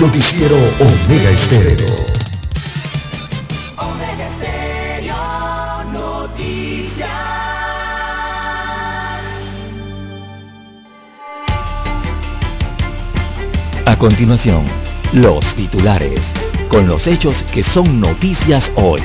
Noticiero Omega Estéreo. Omega Estéreo Noticias. A continuación, los titulares, con los hechos que son noticias hoy.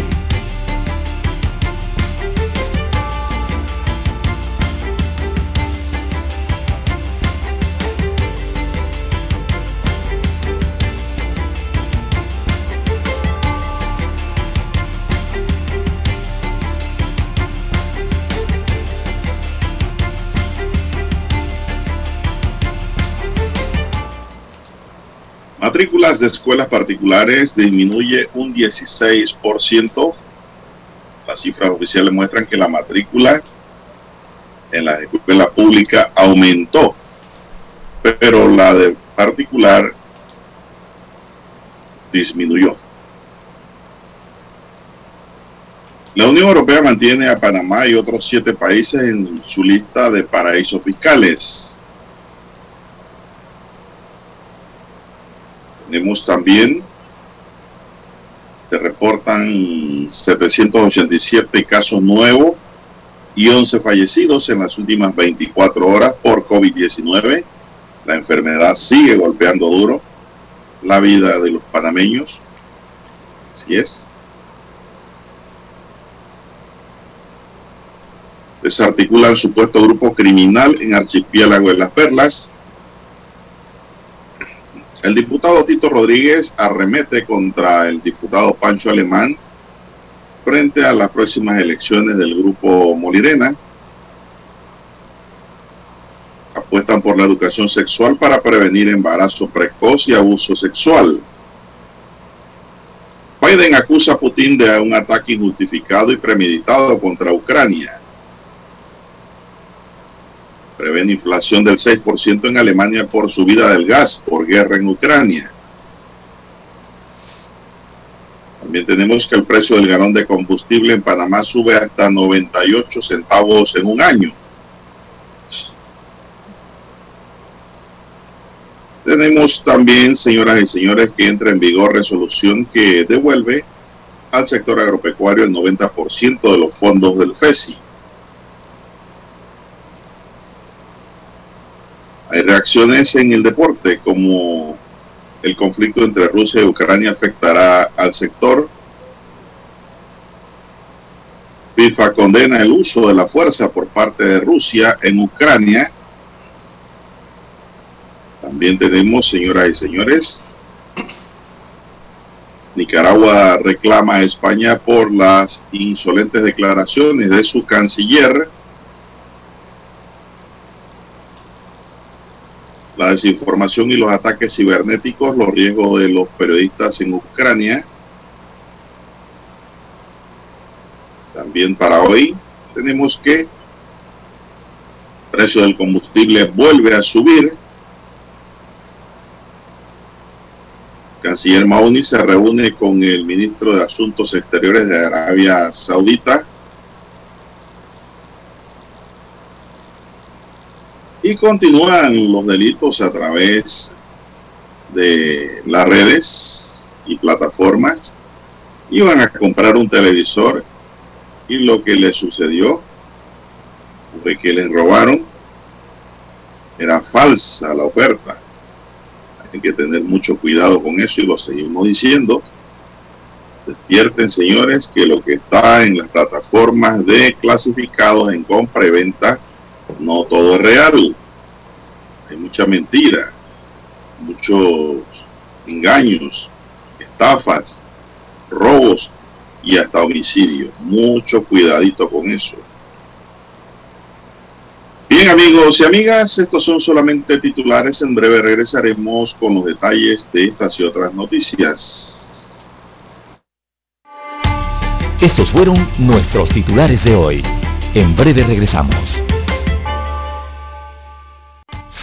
Matrículas de escuelas particulares disminuye un 16%. Las cifras oficiales muestran que la matrícula en la escuela pública aumentó, pero la de particular disminuyó. La Unión Europea mantiene a Panamá y otros siete países en su lista de paraísos fiscales. Tenemos también, se reportan 787 casos nuevos y 11 fallecidos en las últimas 24 horas por COVID-19. La enfermedad sigue golpeando duro la vida de los panameños. Así es. Desarticulan supuesto grupo criminal en Archipiélago de las Perlas. El diputado Tito Rodríguez arremete contra el diputado Pancho Alemán frente a las próximas elecciones del grupo Molirena. Apuestan por la educación sexual para prevenir embarazo precoz y abuso sexual. Biden acusa a Putin de un ataque injustificado y premeditado contra Ucrania. Prevén inflación del 6% en Alemania por subida del gas por guerra en Ucrania. También tenemos que el precio del galón de combustible en Panamá sube hasta 98 centavos en un año. Tenemos también, señoras y señores, que entra en vigor resolución que devuelve al sector agropecuario el 90% de los fondos del FESI. Hay reacciones en el deporte como el conflicto entre Rusia y Ucrania afectará al sector. FIFA condena el uso de la fuerza por parte de Rusia en Ucrania. También tenemos, señoras y señores, Nicaragua reclama a España por las insolentes declaraciones de su canciller la desinformación y los ataques cibernéticos, los riesgos de los periodistas en Ucrania. También para hoy tenemos que el precio del combustible vuelve a subir. Canciller Mauni se reúne con el ministro de Asuntos Exteriores de Arabia Saudita Y continúan los delitos a través de las redes y plataformas. Iban a comprar un televisor y lo que les sucedió fue que les robaron. Era falsa la oferta. Hay que tener mucho cuidado con eso y lo seguimos diciendo. Despierten, señores, que lo que está en las plataformas de clasificados en compra y venta no todo es real. Hay mucha mentira, muchos engaños, estafas, robos y hasta homicidios. Mucho cuidadito con eso. Bien amigos y amigas, estos son solamente titulares. En breve regresaremos con los detalles de estas y otras noticias. Estos fueron nuestros titulares de hoy. En breve regresamos.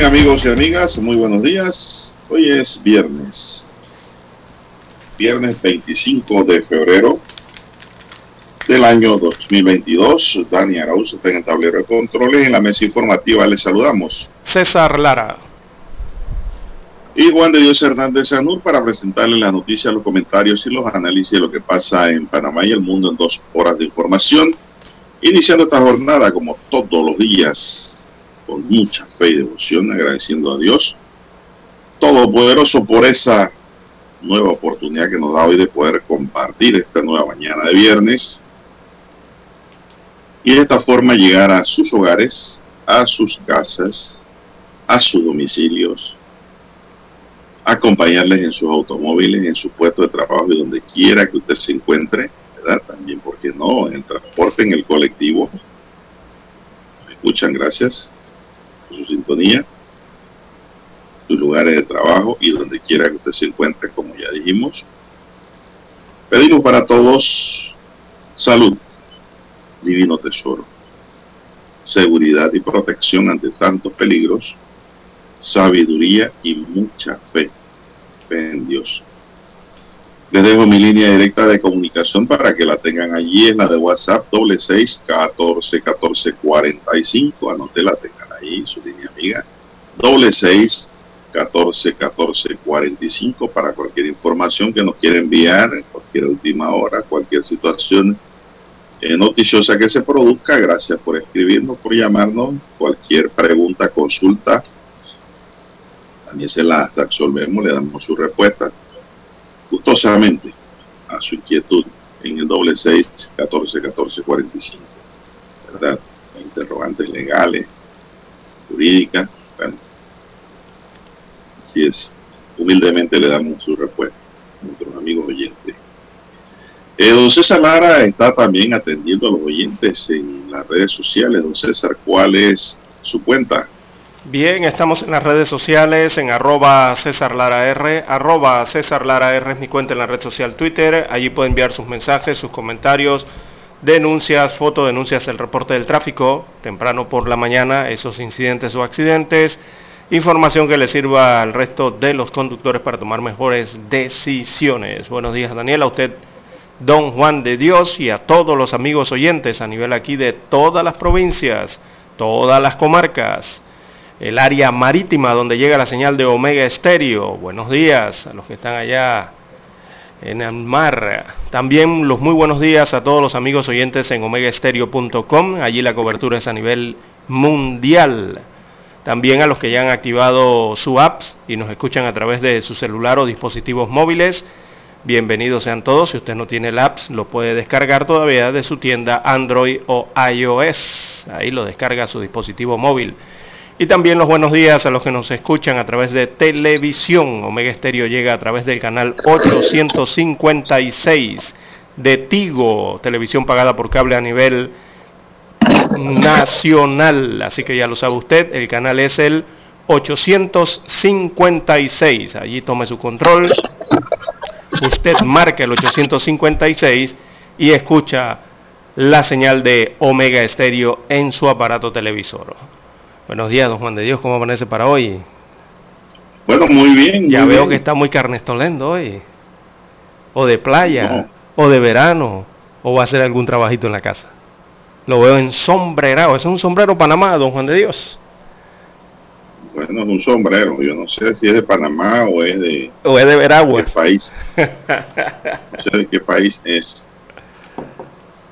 Bien amigos y amigas, muy buenos días. Hoy es viernes, viernes 25 de febrero del año 2022. Dani Arauz está en el tablero de controles. En la mesa informativa les saludamos. César Lara. Y Juan de Dios Hernández Sanur para presentarle las noticias, los comentarios y los análisis de lo que pasa en Panamá y el mundo en dos horas de información. Iniciando esta jornada como todos los días con mucha fe y devoción, agradeciendo a Dios Todopoderoso por esa nueva oportunidad que nos da hoy de poder compartir esta nueva mañana de viernes y de esta forma llegar a sus hogares, a sus casas, a sus domicilios, acompañarles en sus automóviles, en su puesto de trabajo y donde quiera que usted se encuentre, ¿verdad? También, porque no? En el transporte, en el colectivo. ¿Me escuchan? Gracias su sintonía, sus lugares de trabajo y donde quiera que usted se encuentre, como ya dijimos. Pedimos para todos salud, divino tesoro, seguridad y protección ante tantos peligros, sabiduría y mucha fe, en Dios. Les dejo mi línea directa de comunicación para que la tengan allí en la de WhatsApp, doble seis catorce catorce cuarenta y cinco. Anótela, tengan ahí su línea amiga. Doble seis catorce catorce cuarenta y cinco para cualquier información que nos quiera enviar en cualquier última hora, cualquier situación eh, noticiosa que se produzca. Gracias por escribirnos, por llamarnos. Cualquier pregunta, consulta, también se las resolvemos, le damos su respuesta gustosamente a su inquietud en el doble seis catorce catorce cuarenta y cinco, ¿verdad? Interrogantes legales, jurídicas, bueno, así es. Humildemente le damos su respuesta a nuestros amigos oyentes. Eh, don César Lara está también atendiendo a los oyentes en las redes sociales. Don César, ¿cuál es su cuenta? Bien, estamos en las redes sociales, en arroba César Lara arroba César Lara es mi cuenta en la red social Twitter, allí puede enviar sus mensajes, sus comentarios, denuncias, fotodenuncias, el reporte del tráfico, temprano por la mañana, esos incidentes o accidentes, información que le sirva al resto de los conductores para tomar mejores decisiones. Buenos días Daniel, a usted, don Juan de Dios y a todos los amigos oyentes a nivel aquí de todas las provincias, todas las comarcas el área marítima donde llega la señal de Omega Estéreo. Buenos días a los que están allá en el mar. También los muy buenos días a todos los amigos oyentes en omegaestereo.com. Allí la cobertura es a nivel mundial. También a los que ya han activado su apps y nos escuchan a través de su celular o dispositivos móviles. Bienvenidos sean todos. Si usted no tiene el apps, lo puede descargar todavía de su tienda Android o iOS. Ahí lo descarga su dispositivo móvil. Y también los buenos días a los que nos escuchan a través de televisión. Omega Estéreo llega a través del canal 856 de Tigo, televisión pagada por cable a nivel nacional. Así que ya lo sabe usted, el canal es el 856. Allí tome su control. Usted marca el 856 y escucha la señal de Omega Estéreo en su aparato televisor. Buenos días, don Juan de Dios, ¿cómo amanece para hoy? Bueno, muy bien. Ya veo que está muy carnestolendo hoy. O de playa, o de verano, o va a hacer algún trabajito en la casa. Lo veo ensombrerado. Es un sombrero Panamá, don Juan de Dios. Bueno, es un sombrero. Yo no sé si es de Panamá o es de... O es de Veragua. ¿Qué país? No sé de qué país es.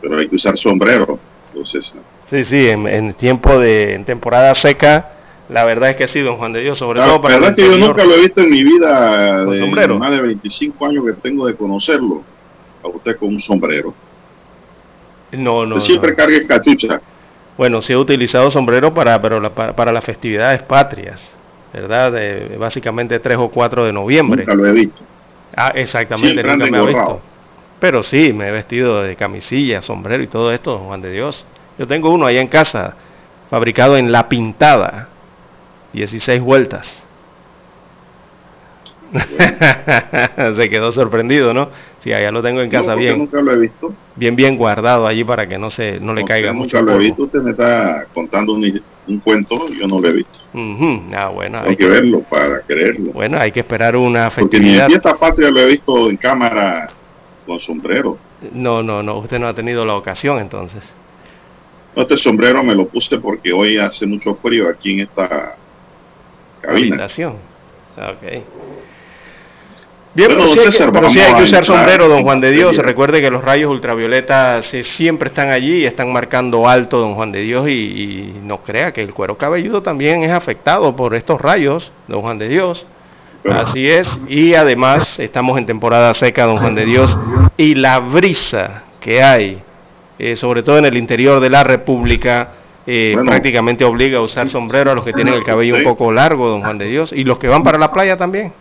Pero hay que usar sombrero. Entonces, Sí, sí, en, en tiempo de en temporada seca, la verdad es que sí, don Juan de Dios, sobre la todo para el verdad es que yo nunca lo he visto en mi vida, ¿Con de sombrero? más de 25 años que tengo de conocerlo, a usted con un sombrero. No, no, Usted siempre no. cargue cachucha. Bueno, sí he utilizado sombrero para, pero la- para, para las festividades patrias, ¿verdad? De, básicamente 3 o 4 de noviembre. Nunca lo he visto. Ah, exactamente, Siempre nunca me ha engorrado. visto. Pero sí, me he vestido de camisilla, sombrero y todo esto, don Juan de Dios. Yo tengo uno allá en casa, fabricado en La Pintada, 16 vueltas. Se quedó sorprendido, ¿no? Sí, allá lo tengo en casa bien, nunca lo he visto. bien, bien guardado allí para que no se, no le caiga mucho Nunca lo he visto. Usted me está contando un, un cuento, yo no lo he visto. Ah, bueno, Hay hay que que, verlo para creerlo. bueno, hay que esperar una Porque ni en festividad. fiesta patria lo he visto en cámara con sombrero. No, no, no, usted no ha tenido la ocasión entonces. No, Este sombrero me lo puse porque hoy hace mucho frío aquí en esta cabina. Habitación. Ok. Bien, Bueno, pero, sí hay que, César, pero sí vamos hay que a usar sombrero, don Juan de Dios. Recuerde que los rayos ultravioletas eh, siempre están allí y están marcando alto, don Juan de Dios, y, y no crea que el cuero cabelludo también es afectado por estos rayos, don Juan de Dios. Pero- Así es, y además estamos en temporada seca, don Juan de Dios, y la brisa que hay, eh, sobre todo en el interior de la República, eh, Bueno. prácticamente obliga a usar sombrero a los que tienen el cabello un poco largo, don Juan de Dios, y los que van para la playa también.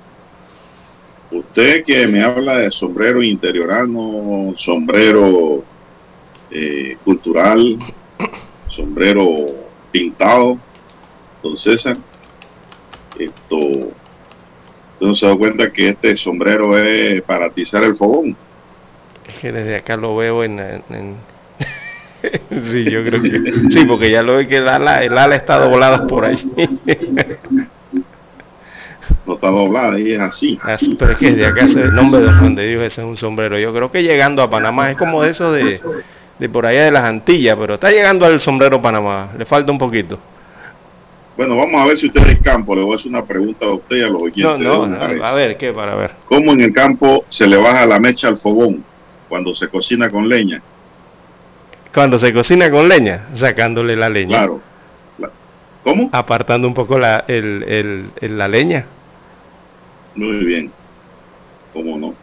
Usted que me habla de sombrero interiorano, sombrero eh, cultural, sombrero pintado, don César, esto, usted no se da cuenta que este sombrero es para atizar el fogón. Es que desde acá lo veo en- sí, yo creo que... Sí, porque ya lo ve que el ala, el ala está doblada por allí. No está doblada y es así. Así, pero es que desde acá se ve el nombre de Juan de Dios, ese es un sombrero. Yo creo que llegando a Panamá es como de eso de, de por allá de las Antillas, pero está llegando al sombrero Panamá, le falta un poquito. Bueno, vamos a ver si usted es campo. Le voy a hacer una pregunta a usted y a los oyentes. No, de no, no, a ver, ¿qué? Para ver. ¿Cómo en el campo se le baja la mecha al fogón cuando se cocina con leña? Cuando se cocina con leña, sacándole la leña, Claro. La- ¿Cómo? apartando un poco la, el, el- el- la leña. Muy bien. ¿Cómo no?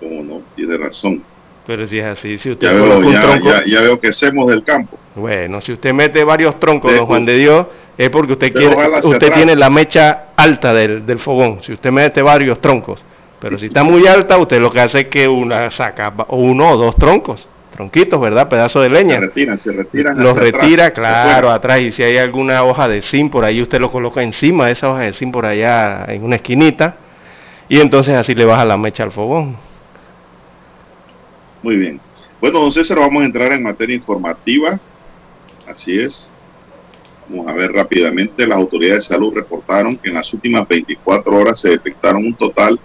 ¿Cómo no? Tiene razón. Pero si es así, si usted Ya veo, un ya, tronco, ya, ya veo que hacemos del campo. bueno, si usted mete varios troncos, don Juan de Dios, es porque usted quiere, usted atrás. tiene la mecha alta del, del fogón. Si usted mete varios troncos, pero si está muy alta, usted lo que hace es que una saca uno o dos troncos, tronquitos, ¿verdad? Pedazos de Se leña. retiran, se retiran. Los atrás, retira, claro, atrás. Y si hay alguna hoja de zinc por ahí, usted lo coloca encima de esa hoja de zinc por allá en una esquinita. Y entonces así le baja la mecha al fogón. Muy bien. Bueno, don César, vamos a entrar en materia informativa. Así es. Vamos a ver rápidamente. Las autoridades de salud reportaron que en las últimas 24 horas se detectaron un total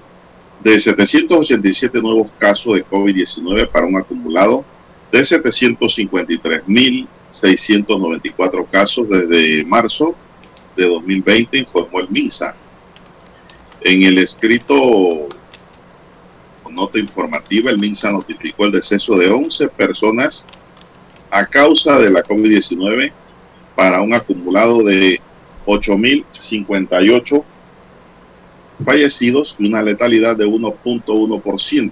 de 787 nuevos casos de COVID-19 para un acumulado de 753.694 casos desde marzo de 2020, informó el MINSA. En el escrito nota informativa, el MINSA notificó el deceso de 11 personas a causa de la COVID-19 para un acumulado de 8.058 fallecidos y una letalidad de 1.1%.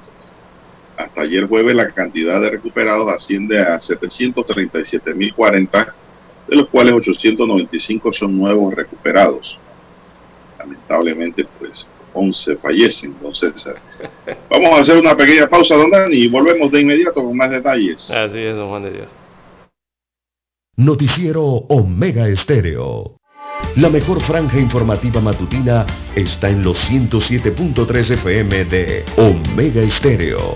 Hasta ayer jueves la cantidad de recuperados asciende a 737.040, de los cuales 895 son nuevos recuperados. Lamentablemente, pues 11 fallecen, entonces Vamos a hacer una pequeña pausa, don Dani, y volvemos de inmediato con más detalles. Así es, don Juan de Dios. Noticiero Omega Estéreo. La mejor franja informativa matutina está en los 107.3 FM de Omega Estéreo.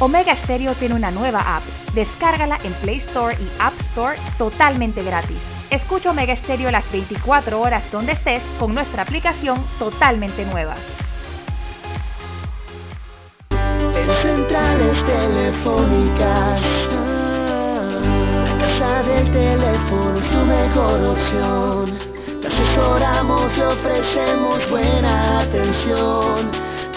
Omega Stereo tiene una nueva app. Descárgala en Play Store y App Store totalmente gratis. Escucha Omega Stereo las 24 horas donde estés con nuestra aplicación totalmente nueva. En centrales telefónicas, la casa del teléfono es tu mejor opción. Te asesoramos y ofrecemos buena atención.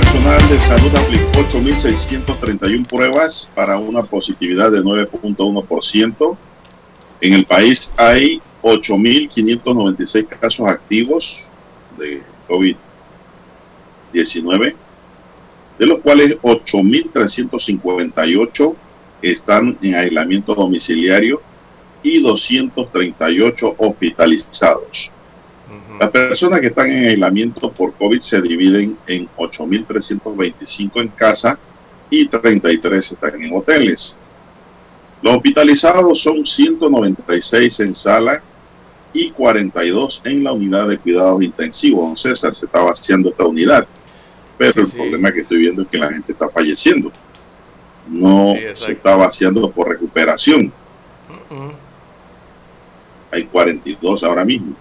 Personal de salud aplicó 8.631 pruebas para una positividad de 9.1%. En el país hay 8.596 casos activos de COVID-19, de los cuales 8.358 están en aislamiento domiciliario y 238 hospitalizados. Las personas que están en aislamiento por COVID se dividen en 8.325 en casa y 33 están en hoteles. Los hospitalizados son 196 en sala y 42 en la unidad de cuidados intensivos. Don César, se está vaciando esta unidad. Pero el Sí. problema que estoy viendo es que la gente está falleciendo. No Sí, se está vaciando por recuperación. Mm, Hay 42 ahora mismo.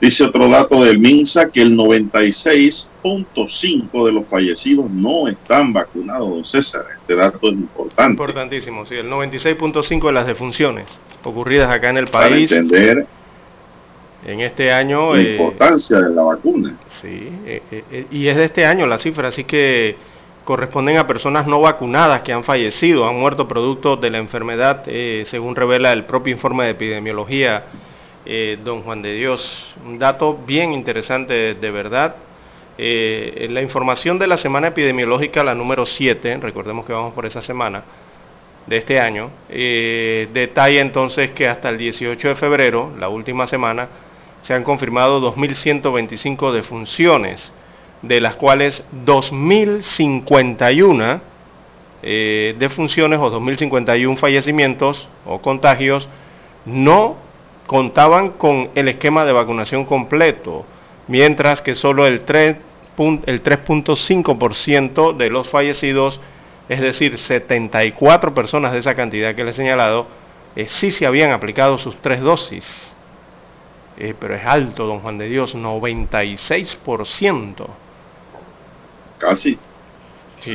Dice otro dato del MINSA que el 96.5 de los fallecidos no están vacunados, don César. Este dato es importante. Importantísimo, sí, el 96.5 de las defunciones ocurridas acá en el para país entender en este año. la eh, importancia de la vacuna. Sí, eh, eh, y es de este año la cifra, así que corresponden a personas no vacunadas que han fallecido, han muerto producto de la enfermedad, eh, según revela el propio informe de epidemiología, eh, don Juan de Dios. Un dato bien interesante de verdad. Eh, en la información de la semana epidemiológica, la número 7, recordemos que vamos por esa semana de este año, eh, detalla entonces que hasta el 18 de febrero, la última semana, se han confirmado 2.125 defunciones, de las cuales 2.051 eh, defunciones o 2.051 fallecimientos o contagios no contaban con el esquema de vacunación completo, mientras que solo el 3 pun- el 3.5% de los fallecidos, es decir, 74 personas de esa cantidad que les he señalado, eh, sí se habían aplicado sus tres dosis. Eh, pero es alto, don Juan de Dios, 96%. Casi. Sí,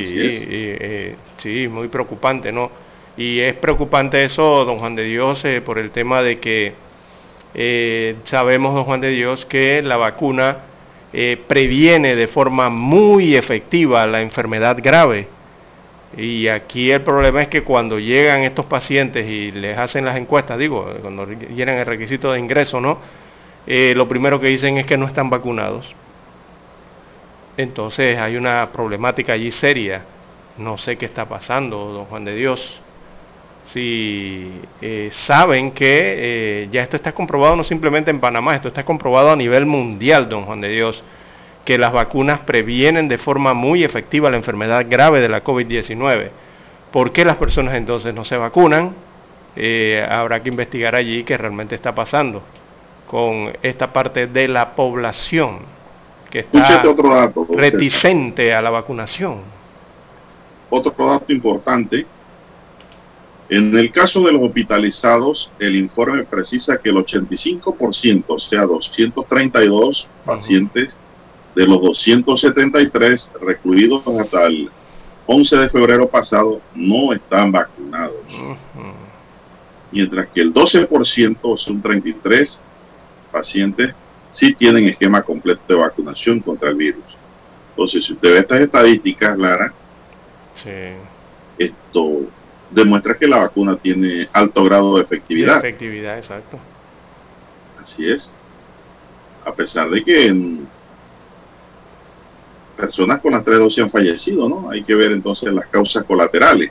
eh, eh, sí, muy preocupante, ¿no? Y es preocupante eso, don Juan de Dios, por el tema de que eh, sabemos, don Juan de Dios, que la vacuna eh, previene de forma muy efectiva la enfermedad grave. Y aquí el problema es que cuando llegan estos pacientes y les hacen las encuestas, digo, cuando llenan el requisito de ingreso, ¿no? Eh, lo primero que dicen es que no están vacunados. Entonces hay una problemática allí seria. No sé qué está pasando, don Juan de Dios. Si eh, saben que eh, ya esto está comprobado no simplemente en Panamá, esto está comprobado a nivel mundial, don Juan de Dios, que las vacunas previenen de forma muy efectiva la enfermedad grave de la COVID-19. ¿Por qué las personas entonces no se vacunan? Eh, habrá que investigar allí qué realmente está pasando con esta parte de la población que está otro dato. reticente a la vacunación. Otro dato importante. En el caso de los hospitalizados, el informe precisa que el 85%, o sea, 232 pacientes de los 273 recluidos hasta el 11 de febrero pasado no están vacunados. Mientras que el 12%, o sea, un 33 pacientes, sí tienen esquema completo de vacunación contra el virus. Entonces, si usted ve estas estadísticas, Lara, Sí. esto demuestra que la vacuna tiene alto grado de efectividad. Efectividad, exacto. Así es. A pesar de que en personas con las tres dosis han fallecido, ¿no? Hay que ver entonces las causas colaterales.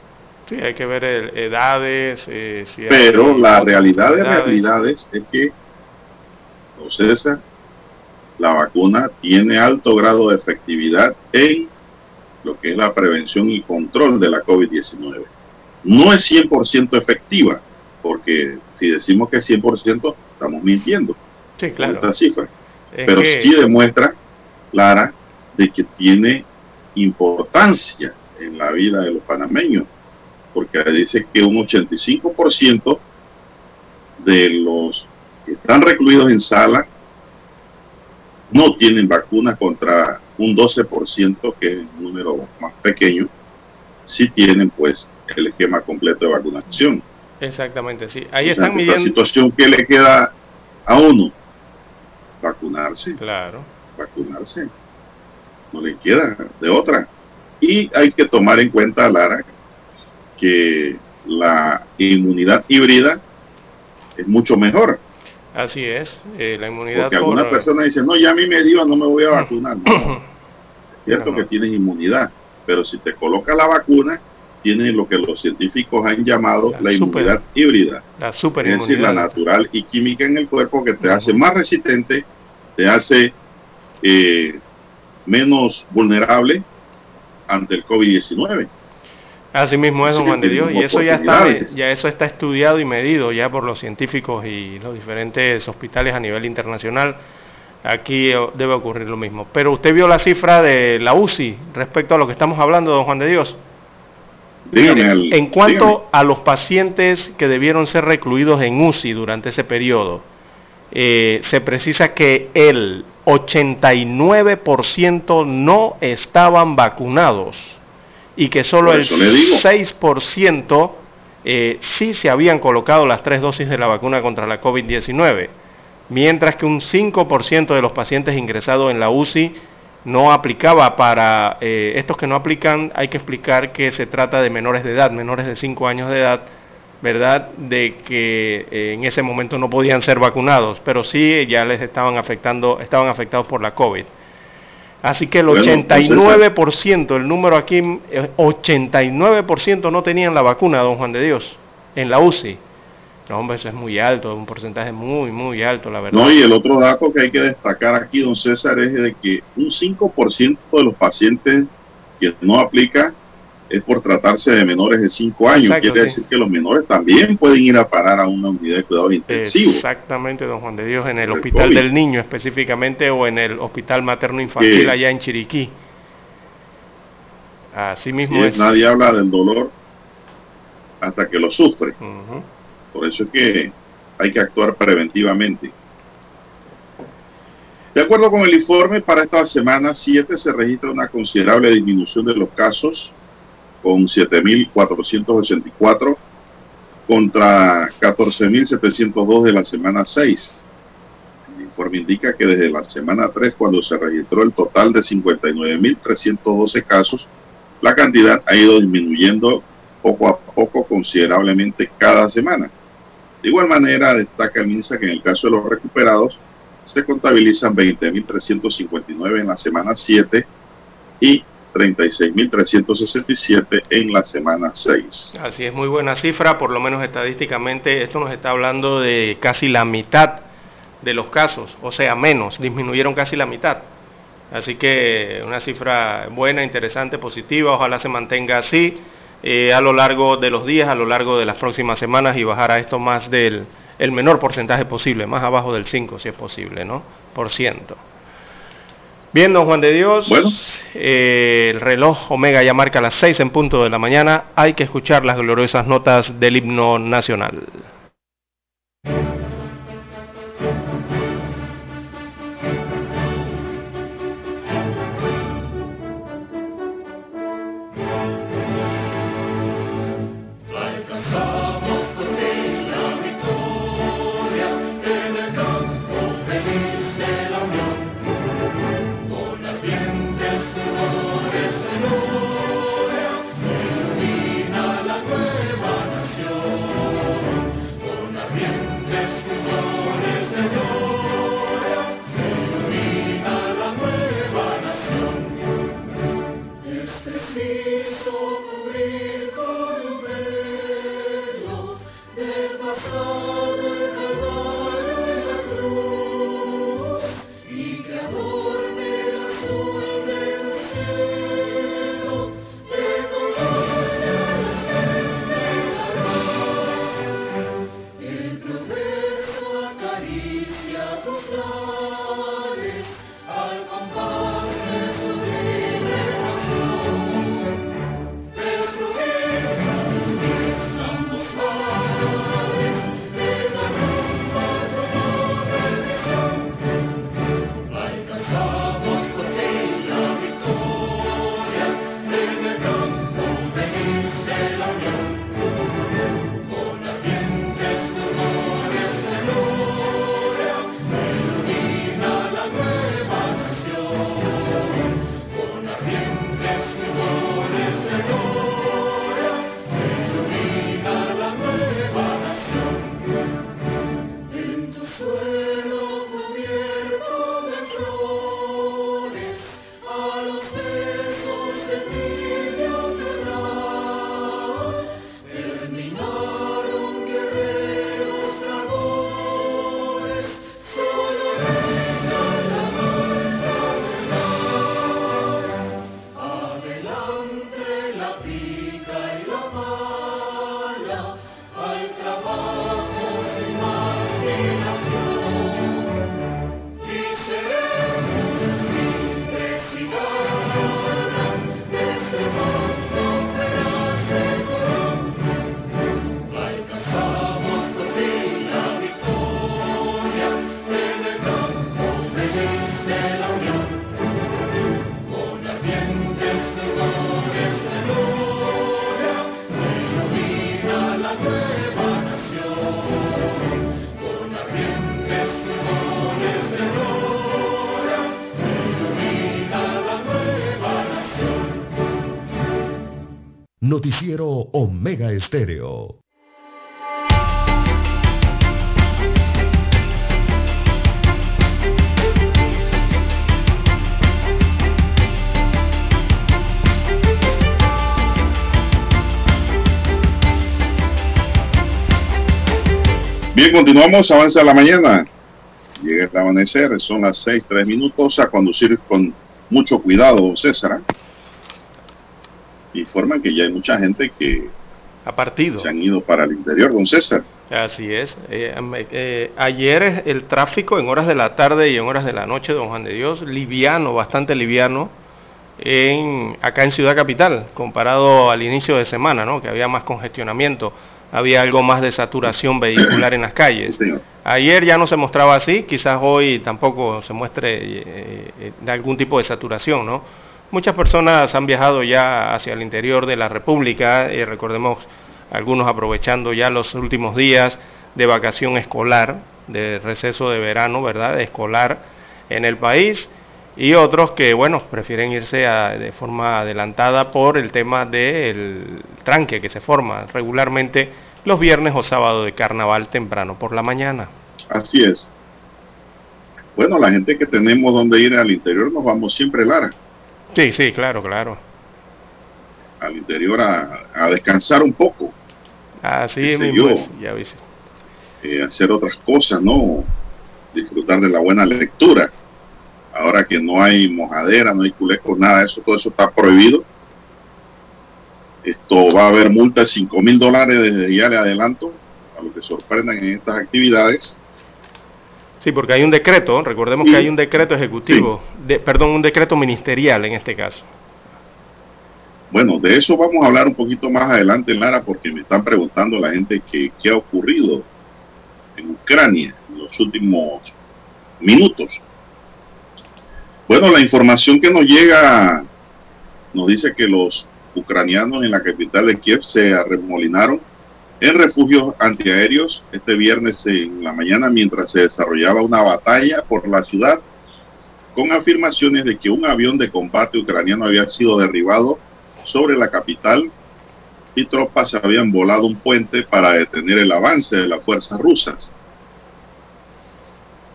Sí, hay que ver edades. eh, si Pero la realidad de realidades es que, César, la vacuna tiene alto grado de efectividad en lo que es la prevención y control de la COVID-19. No es 100% efectiva, porque si decimos que es 100%, estamos mintiendo Sí, claro. esta cifra. Es pero que- sí demuestra, Lara, de que tiene importancia en la vida de los panameños, porque dice que un 85% de los que están recluidos en sala no tienen vacunas contra un 12%, que es el número más pequeño, sí tienen pues el esquema completo de vacunación. Exactamente, sí. Ahí O sea, están esta midiendo. situación que le queda a uno, vacunarse Claro. vacunarse. No le queda de otra. Y hay que tomar en cuenta, Lara, que la inmunidad híbrida es mucho mejor. Así es. eh, la inmunidad Porque por... algunas personas dicen, no, ya a mí me dio, no me voy a vacunar. No, es cierto No, no. que tienes inmunidad, pero si te coloca la vacuna, tienes lo que los científicos han llamado La la, super- inmunidad híbrida. La super Es decir, la natural y química en el cuerpo que te hace más resistente, te hace eh, menos vulnerable ante el COVID-19. Así mismo es, Así don Juan de Dios, y eso ya está, ya eso está estudiado y medido ya por los científicos y los diferentes hospitales a nivel internacional. Aquí eh, debe ocurrir lo mismo. Pero usted vio la cifra de la UCI respecto a lo que estamos hablando, don Juan de Dios. Dígame, Mire, al- en cuanto dígame. a los pacientes que debieron ser recluidos en UCI durante ese periodo, eh, se precisa que el 89% no estaban vacunados y que solo el eso le digo. 6% eh, sí se habían colocado las tres dosis de la vacuna contra la COVID-19, mientras que un 5% de los pacientes ingresados en la UCI no aplicaba para eh, estos que no aplican, hay que explicar que se trata de menores de edad, menores de 5 años de edad, ¿verdad? De que eh, en ese momento no podían ser vacunados, pero sí ya les estaban afectando, estaban afectados por la COVID. Así que el Bueno, 89%, el número aquí, eh, 89% no tenían la vacuna, don Juan de Dios, en la UCI. No, hombre, eso es muy alto, un porcentaje muy, muy alto, la verdad. No, y el otro dato que hay que destacar aquí, don César, es de que un 5% de los pacientes que no aplica es por tratarse de menores de 5 años. Exacto, Quiere sí. decir que los menores también pueden ir a parar a una unidad de cuidados intensivos. Exactamente, don Juan de Dios, en el Hospital COVID. del Niño específicamente o en el Hospital Materno Infantil Que- allá en Chiriquí. Así mismo es, es. nadie habla del dolor hasta que lo sufre. Ujú. Por eso es que hay que actuar preventivamente. De acuerdo con el informe, para esta semana 7 se registra una considerable disminución de los casos, con 7.484 contra 14.702 de la semana 6. El informe indica que desde la semana 3, cuando se registró el total de 59.312 casos, la cantidad ha ido disminuyendo poco a poco considerablemente cada semana. De igual manera, destaca el MINSA que en el caso de los recuperados se contabilizan 20.359 en la semana 7 y 36.367 en la semana 6. Así es, muy buena cifra, por lo menos estadísticamente, esto nos está hablando de casi la mitad de los casos, o sea, menos, disminuyeron casi la mitad. Así que una cifra buena, interesante, positiva, ojalá se mantenga así eh, a lo largo de los días, a lo largo de las próximas semanas y bajar a esto más del el menor porcentaje posible, más abajo del 5 si es posible, ¿no? Por ciento. Bien, don Juan de Dios. Bueno. Eh, el reloj Omega ya marca las 6 en punto de la mañana. Hay que escuchar las gloriosas notas del himno nacional. Bien, continuamos, avanza la mañana. Llega el amanecer, son las seis, tres minutos, a conducir con mucho cuidado, César informan que ya hay mucha gente que partido. Se han ido para el interior, don César. Así es. Eh, eh, ayer el tráfico en horas de la tarde y en horas de la noche, don Juan de Dios, liviano, bastante liviano, en, acá en Ciudad Capital, comparado al inicio de semana, ¿no? que había más congestionamiento, había algo más de saturación vehicular en las calles. Ayer ya no se mostraba así, quizás hoy tampoco se muestre eh, algún tipo de saturación, ¿no? Muchas personas han viajado ya hacia el interior de la República, y recordemos algunos aprovechando ya los últimos días de vacación escolar, de receso de verano, ¿verdad? Escolar en el país y otros que, bueno, prefieren irse de forma adelantada por el tema del tranque que se forma regularmente los viernes o sábados de carnaval temprano por la mañana. Así es. Bueno, la gente que tenemos donde ir al interior nos vamos siempre, Lara. Sí, sí, claro, claro. Al interior a, descansar un poco. Así es, pues, ya eh, hacer otras cosas, ¿no? Disfrutar de la buena lectura. Ahora que no hay mojadera, no hay culecos, nada de eso, todo eso está prohibido. Esto va a haber multa de 5 mil dólares desde ya le adelanto a los que sorprendan en estas actividades. Sí, porque hay un decreto, recordemos que hay un decreto ejecutivo, de, perdón, un decreto ministerial en este caso. Bueno, de eso vamos a hablar un poquito más adelante, Lara, porque me están preguntando la gente que, qué ha ocurrido en Ucrania en los últimos minutos. Bueno, la información que nos llega nos dice que los ucranianos en la capital de Kiev se arremolinaron en refugios antiaéreos este viernes en la mañana mientras se desarrollaba una batalla por la ciudad con afirmaciones de que un avión de combate ucraniano había sido derribado sobre la capital y tropas habían volado un puente para detener el avance de las fuerzas rusas.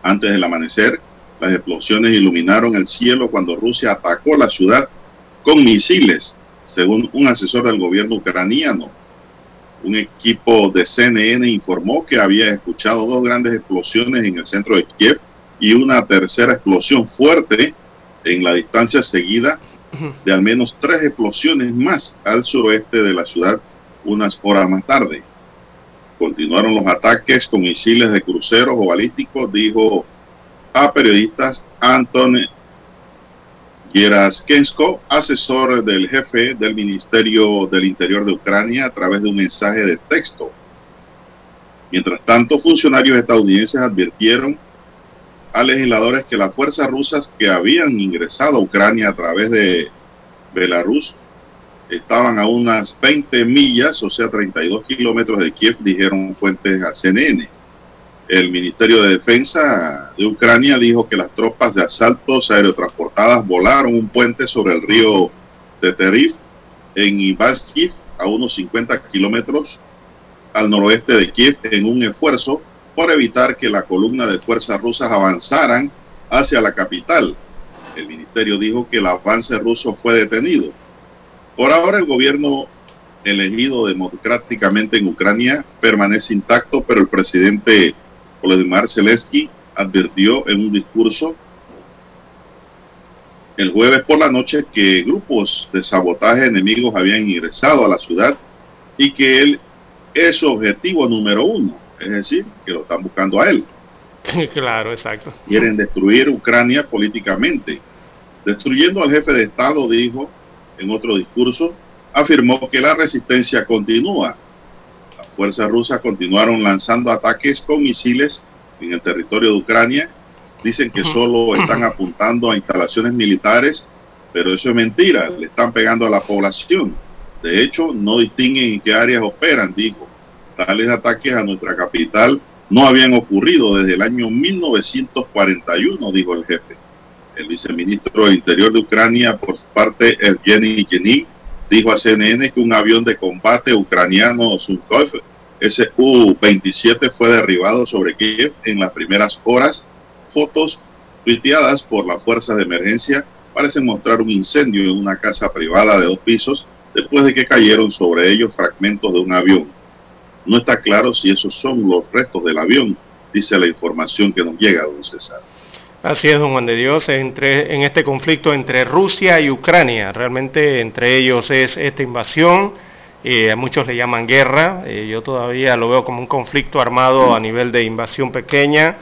Antes del amanecer, las explosiones iluminaron el cielo cuando Rusia atacó la ciudad con misiles, según un asesor del gobierno ucraniano. Un equipo de CNN informó que había escuchado dos grandes explosiones en el centro de Kiev y una tercera explosión fuerte en la distancia seguida de al menos tres explosiones más al suroeste de la ciudad unas horas más tarde. Continuaron los ataques con misiles de cruceros o balísticos, dijo a periodistas Anton Geraskensko, asesor del jefe del Ministerio del Interior de Ucrania, a través de un mensaje de texto. Mientras tanto, funcionarios estadounidenses advirtieron a legisladores que las fuerzas rusas que habían ingresado a Ucrania a través de Belarus estaban a unas 20 millas, o sea, 32 kilómetros de Kiev, dijeron fuentes a CNN. El Ministerio de Defensa de Ucrania dijo que las tropas de asaltos aerotransportadas volaron un puente sobre el río Teteriv en Ivaskiv, a unos 50 kilómetros al noroeste de Kiev, en un esfuerzo por evitar que la columna de fuerzas rusas avanzaran hacia la capital. El ministerio dijo que el avance ruso fue detenido. Por ahora el gobierno elegido democráticamente en Ucrania permanece intacto, pero el presidente Volodymyr Zelensky advirtió en un discurso el jueves por la noche que grupos de sabotaje enemigos habían ingresado a la ciudad y que él es su objetivo número uno es decir, que lo están buscando a él. claro, exacto. Quieren destruir Ucrania políticamente. Destruyendo al jefe de Estado, dijo en otro discurso, afirmó que la resistencia continúa. Fuerzas rusas continuaron lanzando ataques con misiles en el territorio de Ucrania. Dicen que solo están apuntando a instalaciones militares, pero eso es mentira. Le están pegando a la población. De hecho, no distinguen en qué áreas operan, dijo tales ataques a nuestra capital no habían ocurrido desde el año 1941, dijo el jefe. El viceministro del Interior de Ucrania, por su parte, Evgeny Yenin, dijo a CNN que un avión de combate ucraniano Sukhoi Su-27 fue derribado sobre Kiev en las primeras horas. Fotos tuiteadas por las fuerzas de emergencia parecen mostrar un incendio en una casa privada de dos pisos después de que cayeron sobre ellos fragmentos de un avión. No está claro si esos son los restos del avión, dice la información que nos llega, don César. Así es, don Juan de Dios, entre, en este conflicto entre Rusia y Ucrania. Realmente entre ellos es esta invasión, eh, a muchos le llaman guerra, eh, yo todavía lo veo como un conflicto armado a nivel de invasión pequeña.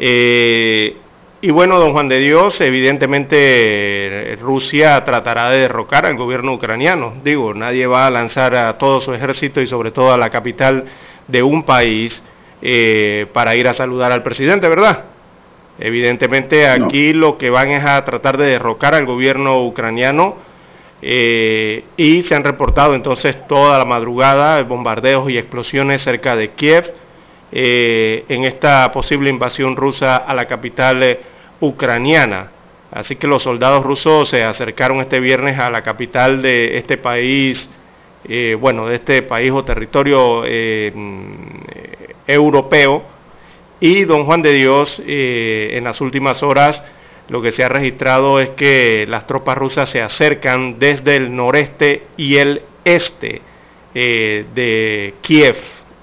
Eh, y bueno, don Juan de Dios, evidentemente Rusia tratará de derrocar al gobierno ucraniano. Digo, nadie va a lanzar a todo su ejército y sobre todo a la capital de un país para ir a saludar al presidente, ¿verdad? Evidentemente aquí lo que van es a tratar de derrocar al gobierno ucraniano eh, y se han reportado entonces toda la madrugada bombardeos y explosiones cerca de Kiev eh, en esta posible invasión rusa a la capital ucraniana. Así que los soldados rusos se acercaron este viernes a la capital de este país, eh, bueno, de este país o territorio eh, europeo. Y don Juan de Dios, eh, en las últimas horas, lo que se ha registrado es que las tropas rusas se acercan desde el noreste y el este de Kiev.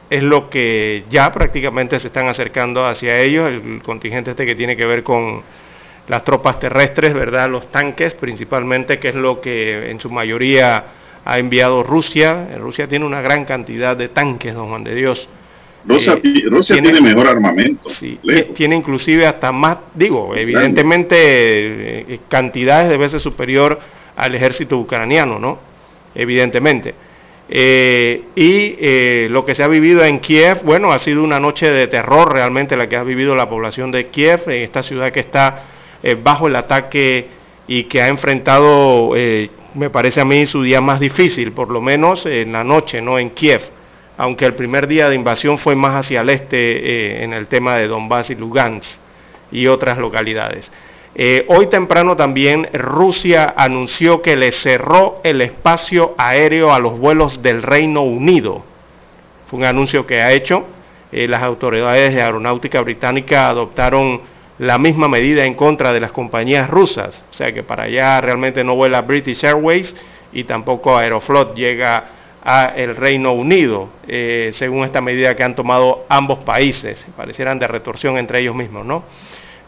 Es lo que ya prácticamente se están acercando hacia ellos, el contingente este que tiene que ver con las tropas terrestres, ¿verdad? Los tanques principalmente, que es lo que en su mayoría ha enviado Rusia. Rusia tiene una gran cantidad de tanques, don Juan de Dios. Rusia, tiene, mejor armamento. Sí, tiene inclusive hasta más, digo, evidentemente cantidades de veces superior al ejército ucraniano, ¿no? Evidentemente. Eh, y eh, lo que se ha vivido en Kiev, bueno, ha sido una noche de terror realmente la que ha vivido la población de Kiev, en esta ciudad que está eh, bajo el ataque y que ha enfrentado, me parece a mí, su día más difícil, por lo menos en la noche, ¿no? En Kiev, aunque el primer día de invasión fue más hacia el este en el tema de Donbass y Lugansk y otras localidades. Eh, hoy temprano también Rusia anunció que le cerró el espacio aéreo a los vuelos del Reino Unido. Fue un anuncio que ha hecho. Eh, las autoridades de aeronáutica británica adoptaron la misma medida en contra de las compañías rusas. O sea que para allá realmente no vuela British Airways y tampoco Aeroflot llega a el Reino Unido, eh, según esta medida que han tomado ambos países. Parecieran de retorsión entre ellos mismos, ¿no?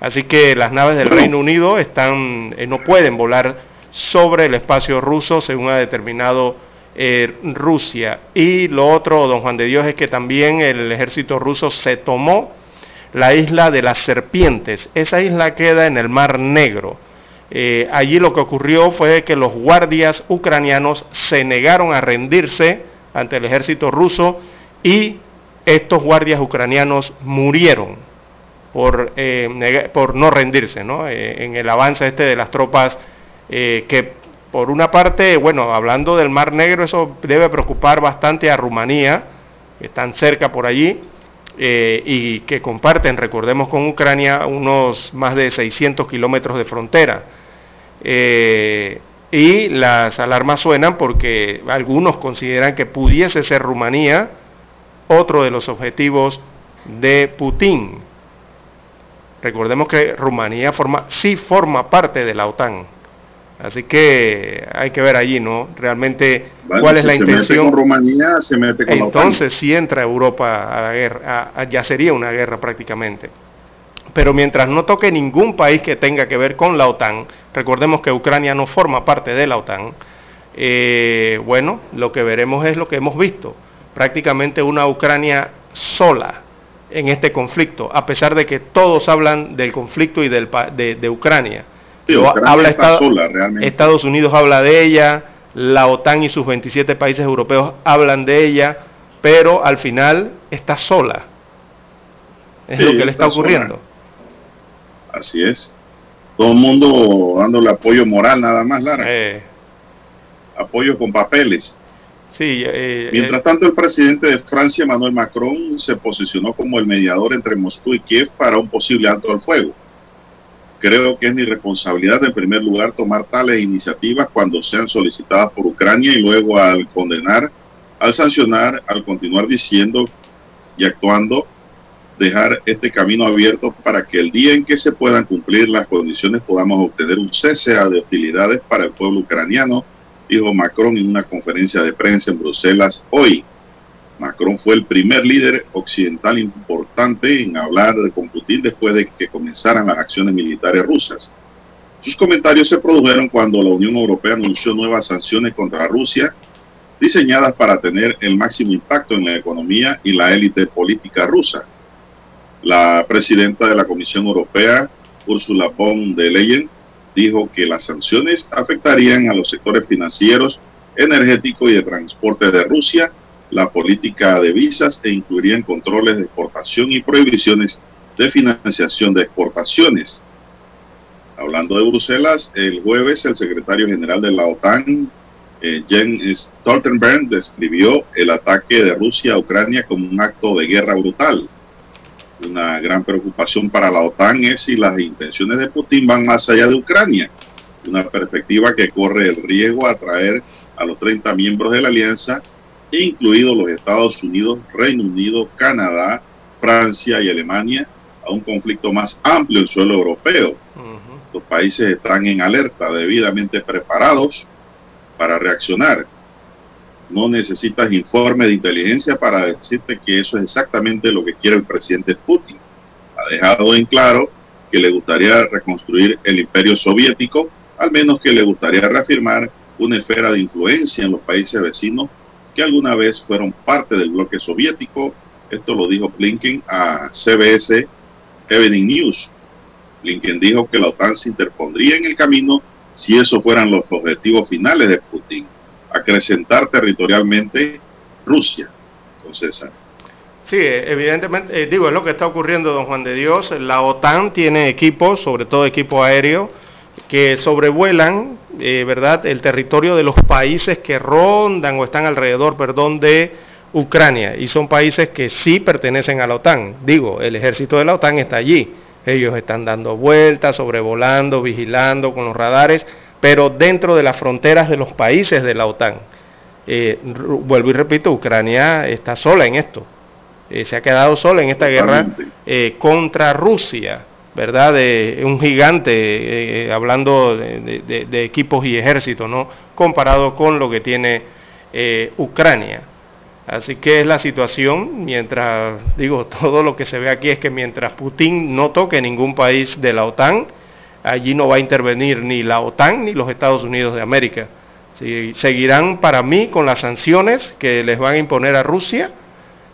Así que las naves del Reino Unido están, eh, no pueden volar sobre el espacio ruso, según ha determinado eh, Rusia. Y lo otro, don Juan de Dios, es que también el ejército ruso se tomó la isla de las serpientes. Esa isla queda en el Mar Negro. Eh, allí lo que ocurrió fue que los guardias ucranianos se negaron a rendirse ante el ejército ruso y estos guardias ucranianos murieron por, eh, no rendirse. Eh, en el avance este de las tropas que por una parte, bueno, hablando del Mar Negro, eso debe preocupar bastante a Rumanía, que están cerca por allí, y que comparten, recordemos, con Ucrania unos más de 600 kilómetros de frontera. Y las alarmas suenan porque algunos consideran que pudiese ser Rumanía otro de los objetivos de Putin. Recordemos que Rumanía forma, sí forma parte de la OTAN. Así que hay que ver allí, ¿no? Realmente cuál es la intención. con Rumanía, se mete con Entonces, si entra Europa a la guerra, ya sería una guerra prácticamente. Pero mientras no toque ningún país que tenga que ver con la OTAN, recordemos que Ucrania no forma parte de la OTAN, eh, bueno, lo que veremos es lo que hemos visto, prácticamente una Ucrania sola, en este conflicto, a pesar de que todos hablan del conflicto y del, de, Ucrania. habla Estados Unidos habla de ella, la OTAN y sus 27 países europeos hablan de ella, pero al final está sola. Es lo que le está ocurriendo. Así es. Todo el mundo dándole apoyo moral nada más, Lara. Eh. Apoyo con papeles. Eh, Mientras tanto, el presidente de Francia, Emmanuel Macron, se posicionó como el mediador entre Moscú y Kiev para un posible alto al fuego. Creo que es mi responsabilidad, en primer lugar, tomar tales iniciativas cuando sean solicitadas por Ucrania y luego al condenar, al sancionar, al continuar diciendo y actuando, dejar este camino abierto para que el día en que se puedan cumplir las condiciones podamos obtener un cese de hostilidades para el pueblo ucraniano dijo Macron en una conferencia de prensa en Bruselas hoy. Macron fue el primer líder occidental importante en hablar con Putin después de que comenzaran las acciones militares rusas. Sus comentarios se produjeron cuando la Unión Europea anunció nuevas sanciones contra Rusia, diseñadas para tener el máximo impacto en la economía y la élite política rusa. La presidenta de la Comisión Europea, Ursula von der Leyen, dijo que las sanciones afectarían a los sectores financieros, energético y de transporte de Rusia, la política de visas e incluirían controles de exportación y prohibiciones de financiación de exportaciones. Hablando de Bruselas, el jueves el secretario general de la OTAN, eh, Jens Stoltenberg, describió el ataque de Rusia a Ucrania como un acto de guerra brutal. Una gran preocupación para la OTAN es si las intenciones de Putin van más allá de Ucrania, una perspectiva que corre el riesgo a atraer a los 30 miembros de la alianza, incluidos los Estados Unidos, Reino Unido, Canadá, Francia y Alemania, a un conflicto más amplio en suelo europeo. Los países están en alerta, debidamente preparados para reaccionar. No necesitas informe de inteligencia para decirte que eso es exactamente lo que quiere el presidente Putin. Ha dejado en claro que le gustaría reconstruir el imperio soviético, al menos que le gustaría reafirmar una esfera de influencia en los países vecinos que alguna vez fueron parte del bloque soviético Esto lo dijo Blinken a CBS Evening News. Blinken dijo que la OTAN se interpondría en el camino si esos fueran los objetivos finales de Putin, acrecentar territorialmente Rusia, con César. Sí, evidentemente, eh, digo, es lo que está ocurriendo, don Juan de Dios. La OTAN tiene equipos, sobre todo equipo aéreo, que sobrevuelan, eh, ¿verdad?, el territorio de los países que rondan o están alrededor, perdón, de Ucrania. Y son países que sí pertenecen a la OTAN. Digo, el ejército de la OTAN está allí. Ellos están dando vueltas, sobrevolando, vigilando con los radares, pero dentro de las fronteras de los países de la OTAN. Eh, vuelvo y repito, Ucrania está sola en esto. Eh, se ha quedado sola en esta guerra eh, contra Rusia, ¿verdad? De un gigante, hablando de, de, equipos y ejércitos, ¿no? Comparado con lo que tiene Ucrania. Así que es la situación, mientras, digo, todo lo que se ve aquí es que mientras Putin no toque ningún país de la OTAN, allí no va a intervenir ni la OTAN ni los Estados Unidos de América. seguirán para mí con las sanciones que les van a imponer a Rusia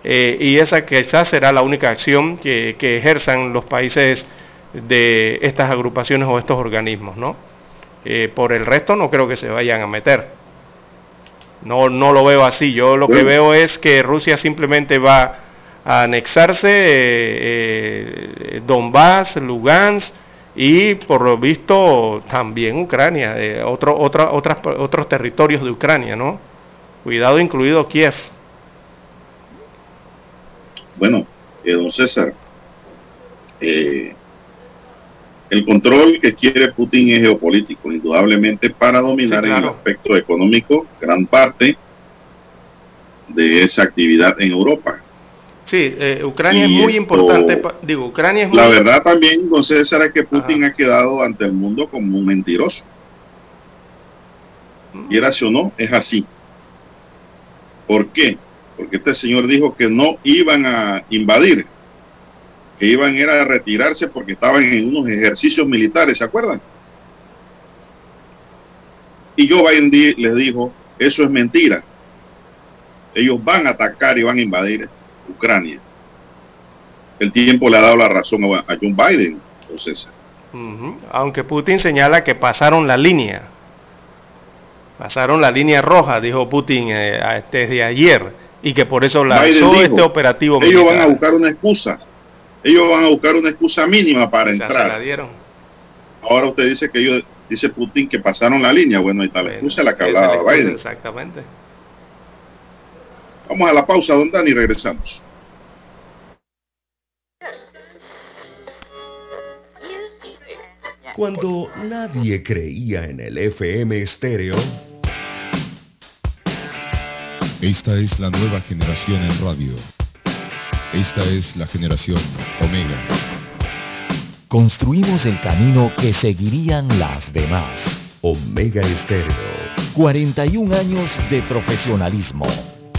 eh, y esa quizás será la única acción que, ejerzan los países de estas agrupaciones o estos organismos, ¿no? Eh, por el resto no creo que se vayan a meter. No, no lo veo así. Yo lo que veo es que Rusia simplemente va a anexarse eh, eh, Donbass, Lugansk y por lo visto también Ucrania, eh, otro, otra, otras, otros territorios de Ucrania, ¿no? Cuidado incluido Kiev. Bueno, don César, eh, el control que quiere Putin es geopolítico, indudablemente para dominar en el aspecto económico gran parte de esa actividad en Europa. Sí, eh, Ucrania es muy importante. Digo, Ucrania es La verdad también, don César, es que Putin ha quedado ante el mundo como un mentiroso. Y era o no, es así. ¿Por qué? Porque este señor dijo que no iban a invadir que iban a retirarse porque estaban en unos ejercicios militares, ¿se acuerdan? Y Joe Biden les dijo, eso es mentira. Ellos van a atacar y van a invadir Ucrania. El tiempo le ha dado la razón a Joe Biden. Aunque Putin señala que pasaron la línea. Pasaron la línea roja, dijo Putin eh, desde ayer, y que por eso lanzó este operativo Ellos van a buscar una excusa ellos van a buscar una excusa mínima para entrar. Ahora usted dice que ellos, dice Putin que pasaron la línea. Bueno, ahí está la excusa la que hablaba Biden. Exactamente. Vamos a la pausa, don Dani, y regresamos. Cuando nadie creía en el FM estéreo. Esta es la nueva generación en radio esta es la generación Omega. Construimos el camino que seguirían las demás. Omega Estéreo. 41 años de profesionalismo,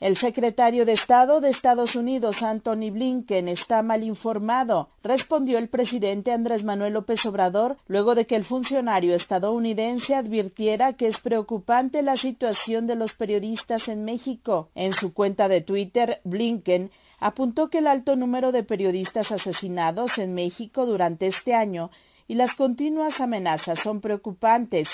El secretario de Estado de Estados Unidos, Anthony Blinken, está mal informado, respondió el presidente Andrés Manuel López Obrador luego de que el funcionario estadounidense advirtiera que es preocupante la situación de los periodistas en México. En su cuenta de Twitter, Blinken apuntó que el alto número de periodistas asesinados en México durante este año y las continuas amenazas son preocupantes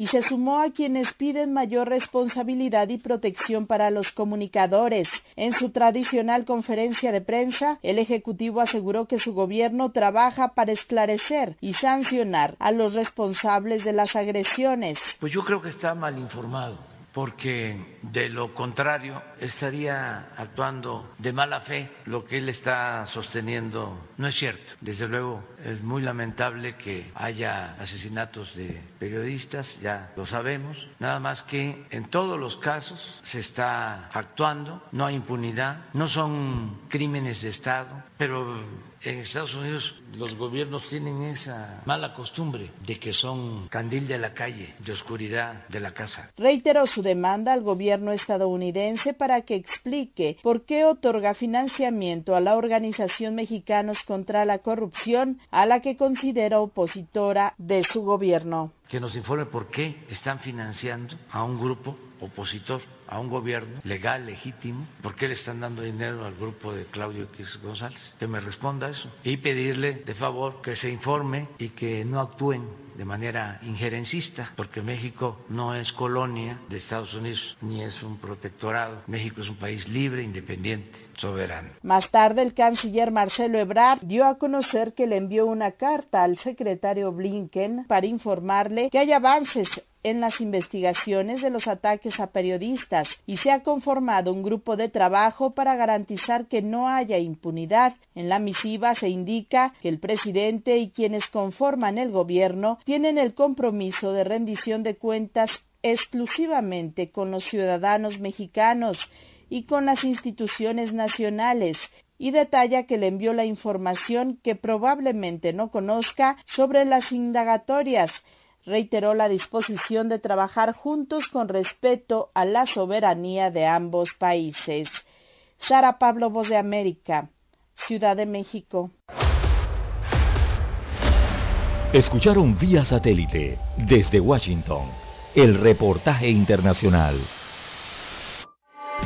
y se sumó a quienes piden mayor responsabilidad y protección para los comunicadores. En su tradicional conferencia de prensa, el Ejecutivo aseguró que su gobierno trabaja para esclarecer y sancionar a los responsables de las agresiones. Pues yo creo que está mal informado porque de lo contrario estaría actuando de mala fe. Lo que él está sosteniendo no es cierto. Desde luego es muy lamentable que haya asesinatos de periodistas, ya lo sabemos, nada más que en todos los casos se está actuando, no hay impunidad, no son crímenes de Estado, pero en Estados Unidos los gobiernos tienen esa mala costumbre de que son candil de la calle, de oscuridad de la casa. Reiteró su demanda al gobierno estadounidense para que explique por qué otorga financiamiento a la organización Mexicanos contra la Corrupción, a la que considera opositora de su gobierno. Que nos informe por qué están financiando a un grupo opositor a un gobierno legal, legítimo, ¿por qué le están dando dinero al grupo de Claudio X González? Que me responda eso. Y pedirle de favor que se informe y que no actúen de manera injerencista, porque México no es colonia de Estados Unidos ni es un protectorado. México es un país libre, independiente, soberano. Más tarde, el canciller Marcelo Ebrard dio a conocer que le envió una carta al secretario Blinken para informarle que hay avances en las investigaciones de los ataques a periodistas y se ha conformado un grupo de trabajo para garantizar que no haya impunidad. En la misiva se indica que el presidente y quienes conforman el gobierno tienen el compromiso de rendición de cuentas exclusivamente con los ciudadanos mexicanos y con las instituciones nacionales y detalla que le envió la información que probablemente no conozca sobre las indagatorias reiteró la disposición de trabajar juntos con respeto a la soberanía de ambos países. Sara Pablo, Voz de América, Ciudad de México. Escucharon vía satélite desde Washington el reportaje internacional.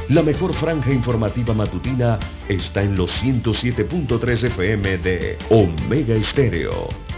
La mejor franja informativa matutina está en los 107.3 FM de Omega Estéreo,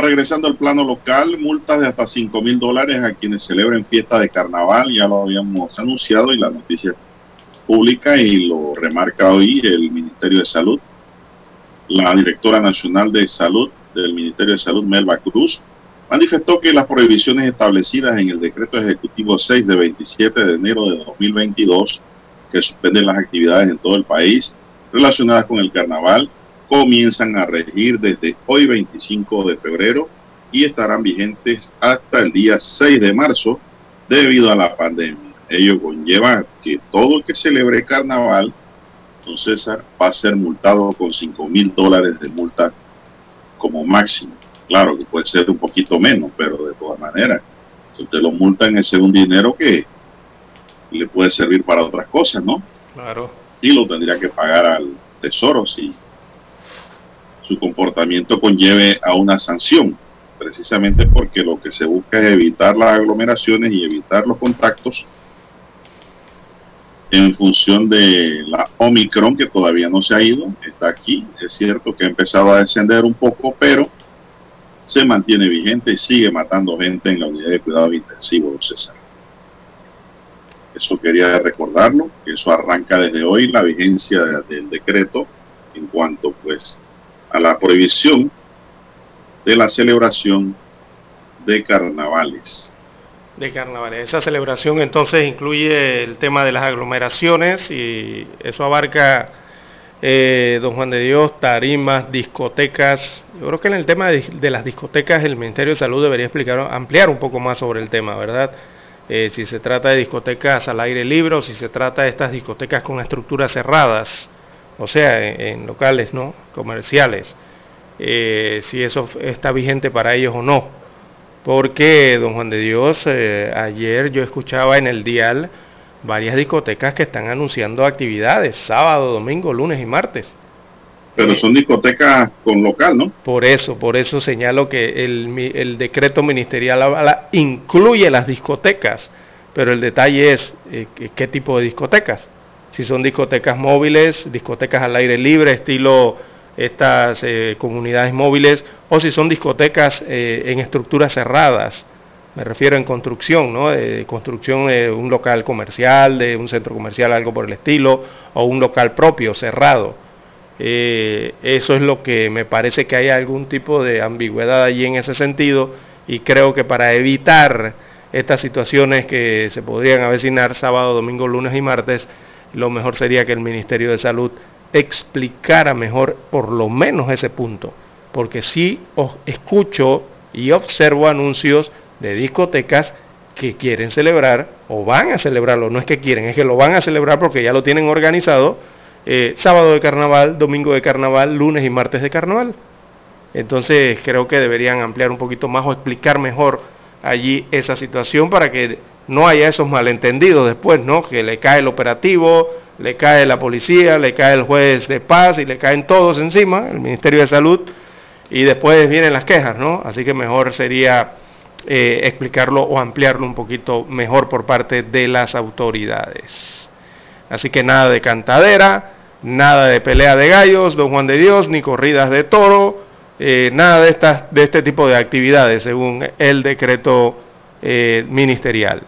Regresando al plano local, multas de hasta 5 mil dólares a quienes celebren fiesta de carnaval, ya lo habíamos anunciado y la noticia pública y lo remarca hoy el Ministerio de Salud. La directora nacional de salud del Ministerio de Salud, Melba Cruz, manifestó que las prohibiciones establecidas en el decreto ejecutivo 6 de 27 de enero de 2022, que suspenden las actividades en todo el país relacionadas con el carnaval, comienzan a regir desde hoy 25 de febrero y estarán vigentes hasta el día 6 de marzo debido a la pandemia. Ello conlleva que todo el que celebre carnaval, don César, va a ser multado con 5 mil dólares de multa como máximo. Claro que puede ser un poquito menos, pero de todas maneras, si usted lo multa en ese un dinero que le puede servir para otras cosas, ¿no? Claro. Y lo tendría que pagar al tesoro si su comportamiento conlleve a una sanción, precisamente porque lo que se busca es evitar las aglomeraciones y evitar los contactos en función de la Omicron que todavía no se ha ido, está aquí, es cierto que ha empezado a descender un poco, pero se mantiene vigente y sigue matando gente en la unidad de cuidados intensivos, César. Eso quería recordarlo, que eso arranca desde hoy la vigencia del decreto en cuanto pues a la prohibición de la celebración de carnavales. De carnavales. Esa celebración entonces incluye el tema de las aglomeraciones y eso abarca eh, don Juan de Dios, tarimas, discotecas. Yo creo que en el tema de, las discotecas el Ministerio de Salud debería explicar, ampliar un poco más sobre el tema, ¿verdad? Eh, si se trata de discotecas al aire libre o si se trata de estas discotecas con estructuras cerradas, o sea, en, locales no comerciales, eh, si eso está vigente para ellos o no. Porque, don Juan de Dios, ayer yo escuchaba en el dial varias discotecas que están anunciando actividades sábado, domingo, lunes y martes. Pero son discotecas con local, ¿no? Por eso, por eso señalo que el, decreto ministerial incluye las discotecas, pero el detalle es eh, qué tipo de discotecas. Si son discotecas móviles, discotecas al aire libre, estilo estas eh, comunidades móviles, o si son discotecas eh, en estructuras cerradas, me refiero en construcción, ¿no? De construcción de un local comercial, de un centro comercial, algo por el estilo, o un local propio, cerrado. Eh, eso es lo que me parece que hay algún tipo de ambigüedad allí en ese sentido y creo que para evitar estas situaciones que se podrían avecinar sábado, domingo, lunes y martes, lo mejor sería que el Ministerio de Salud explicara mejor por lo menos ese punto, porque si os escucho y observo anuncios de discotecas que quieren celebrar o van a celebrarlo, no es que quieren, es que lo van a celebrar porque ya lo tienen organizado, eh, sábado de carnaval, domingo de carnaval, lunes y martes de carnaval. Entonces creo que deberían ampliar un poquito más o explicar mejor allí esa situación para que no haya esos malentendidos después, ¿no? Que le cae el operativo, le cae la policía, le cae el juez de paz y le caen todos encima, el Ministerio de Salud, y después vienen las quejas, ¿no? Así que mejor sería eh, explicarlo o ampliarlo un poquito mejor por parte de las autoridades. Así que nada de cantadera, nada de pelea de gallos, don Juan de Dios, ni corridas de toro, eh, nada de, estas, de este tipo de actividades según el decreto eh, ministerial.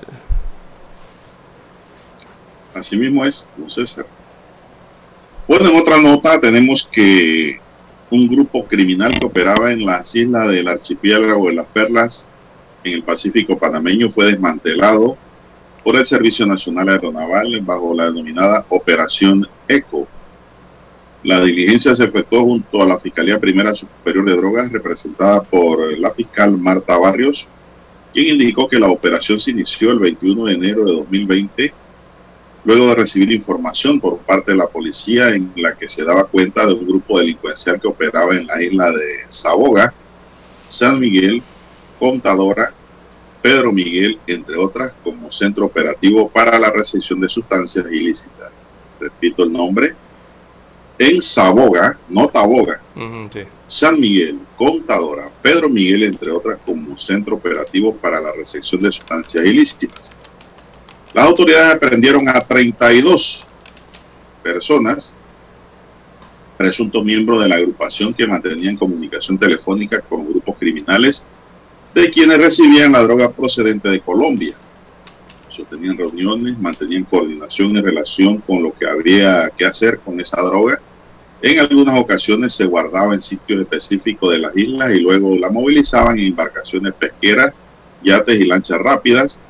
Así mismo es, César. Bueno, en otra nota tenemos que un grupo criminal que operaba en las islas del archipiélago de las Perlas en el Pacífico panameño fue desmantelado por el Servicio Nacional Aeronaval bajo la denominada Operación ECO. La diligencia se efectuó junto a la Fiscalía Primera Superior de Drogas, representada por la fiscal Marta Barrios, quien indicó que la operación se inició el 21 de enero de 2020, luego de recibir información por parte de la policía en la que se daba cuenta de un grupo delincuencial que operaba en la isla de Saboga, San Miguel, Contadora, Pedro Miguel, entre otras, como centro operativo para la recepción de sustancias ilícitas. Repito el nombre. En Saboga, no Taboga, San Miguel, Contadora, Pedro Miguel, entre otras, como centro operativo para la recepción de sustancias ilícitas. Las autoridades aprendieron a 32 personas, presuntos miembros de la agrupación que mantenían comunicación telefónica con grupos criminales de quienes recibían la droga procedente de Colombia. Sostenían reuniones, mantenían coordinación en relación con lo que habría que hacer con esa droga. En algunas ocasiones se guardaba en sitios específicos de las islas y luego la movilizaban en embarcaciones pesqueras, yates y lanchas rápidas.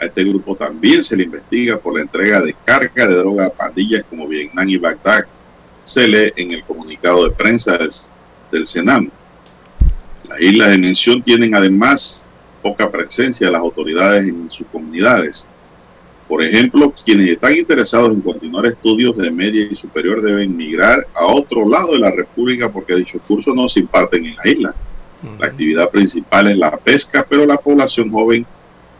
A este grupo también se le investiga por la entrega de carga de droga a pandillas como Vietnam y Bagdad. Se lee en el comunicado de prensa del, Senam. Las islas de mención tienen además poca presencia de las autoridades en sus comunidades. Por ejemplo, quienes están interesados en continuar estudios de media y superior deben migrar a otro lado de la República porque dichos cursos no se imparten en la isla. La actividad principal es la pesca, pero la población joven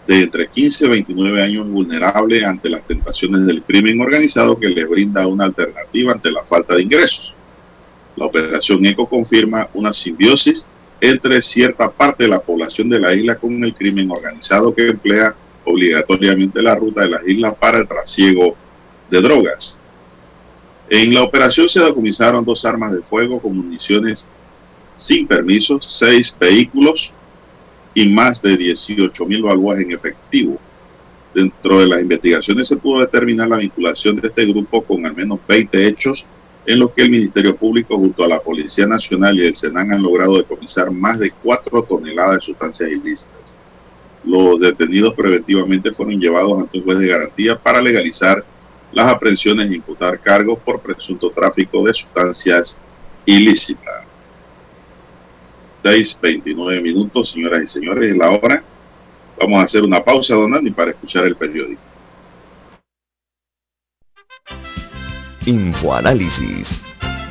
de entre 15 y 29 años es vulnerable ante las tentaciones del crimen organizado que les brinda una alternativa ante la falta de ingresos. La operación ECO confirma una simbiosis entre cierta parte de la población de la isla con el crimen organizado que emplea obligatoriamente la ruta de las islas para el trasiego de drogas. En la operación se decomisaron dos armas de fuego con municiones sin permiso, seis vehículos y más de 18 mil balboas en efectivo. Dentro de las investigaciones se pudo determinar la vinculación de este grupo con al menos 20 hechos en lo que el Ministerio Público junto a la Policía Nacional y el Senan han logrado decomisar más de 4 toneladas de sustancias ilícitas. Los detenidos preventivamente fueron llevados ante un juez de garantía para legalizar las aprehensiones e imputar cargos por presunto tráfico de sustancias ilícitas. 6.29 minutos, señoras y señores, es la hora. Vamos a hacer una pausa, don Andy, para escuchar el periódico. Infoanálisis.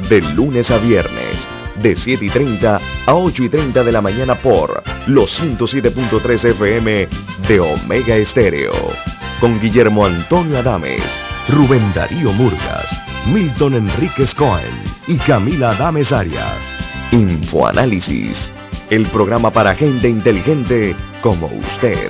De lunes a viernes, de 7 y 30 a 8 y 30 de la mañana por los 107.3 FM de Omega Estéreo. Con Guillermo Antonio Adames, Rubén Darío Murgas, Milton Enríquez Cohen y Camila Adames Arias. Infoanálisis. El programa para gente inteligente como usted.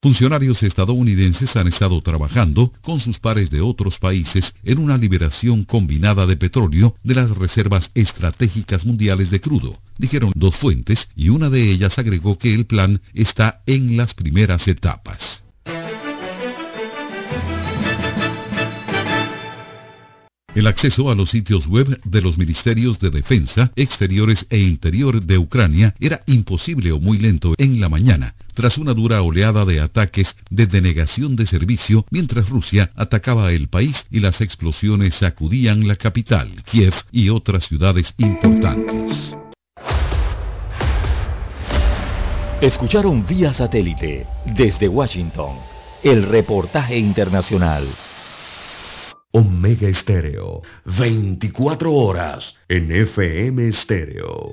Funcionarios estadounidenses han estado trabajando con sus pares de otros países en una liberación combinada de petróleo de las reservas estratégicas mundiales de crudo, dijeron dos fuentes y una de ellas agregó que el plan está en las primeras etapas. El acceso a los sitios web de los ministerios de Defensa, Exteriores e Interior de Ucrania era imposible o muy lento en la mañana, tras una dura oleada de ataques de denegación de servicio mientras Rusia atacaba el país y las explosiones sacudían la capital, Kiev y otras ciudades importantes. Escucharon vía satélite desde Washington el reportaje internacional. Omega Estéreo, 24 horas en FM Estéreo.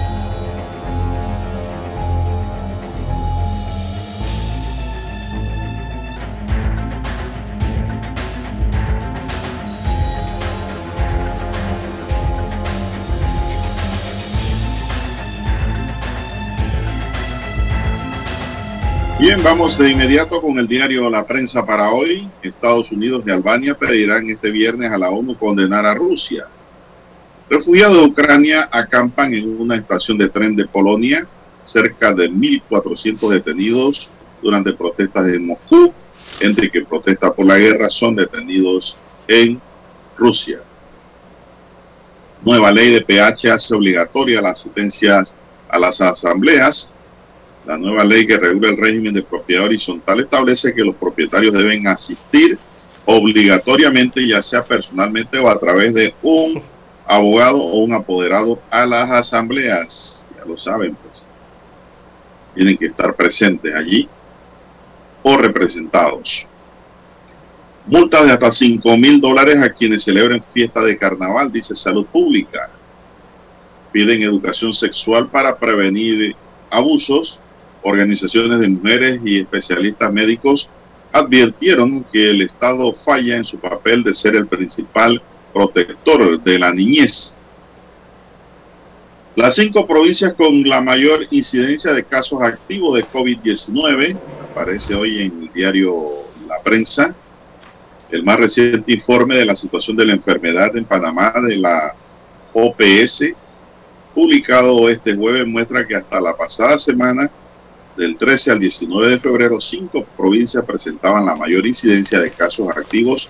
Vamos de inmediato con el diario La Prensa para hoy. Estados Unidos y Albania pedirán este viernes a la ONU condenar a Rusia. Refugiados de Ucrania acampan en una estación de tren de Polonia, cerca de 1.400 detenidos durante protestas en Moscú, entre que protesta por la guerra son detenidos en Rusia. Nueva ley de PH hace obligatoria las asistencias a las asambleas la nueva ley que regula el régimen de propiedad horizontal establece que los propietarios deben asistir obligatoriamente, ya sea personalmente o a través de un abogado o un apoderado a las asambleas. Ya lo saben, pues. Tienen que estar presentes allí o representados. Multas de hasta 5 mil dólares a quienes celebren fiesta de carnaval, dice Salud Pública. Piden educación sexual para prevenir abusos Organizaciones de mujeres y especialistas médicos advirtieron que el Estado falla en su papel de ser el principal protector de la niñez. Las cinco provincias con la mayor incidencia de casos activos de COVID-19, aparece hoy en el diario La Prensa, el más reciente informe de la situación de la enfermedad en Panamá de la OPS, publicado este jueves, muestra que hasta la pasada semana del 13 al 19 de febrero, cinco provincias presentaban la mayor incidencia de casos activos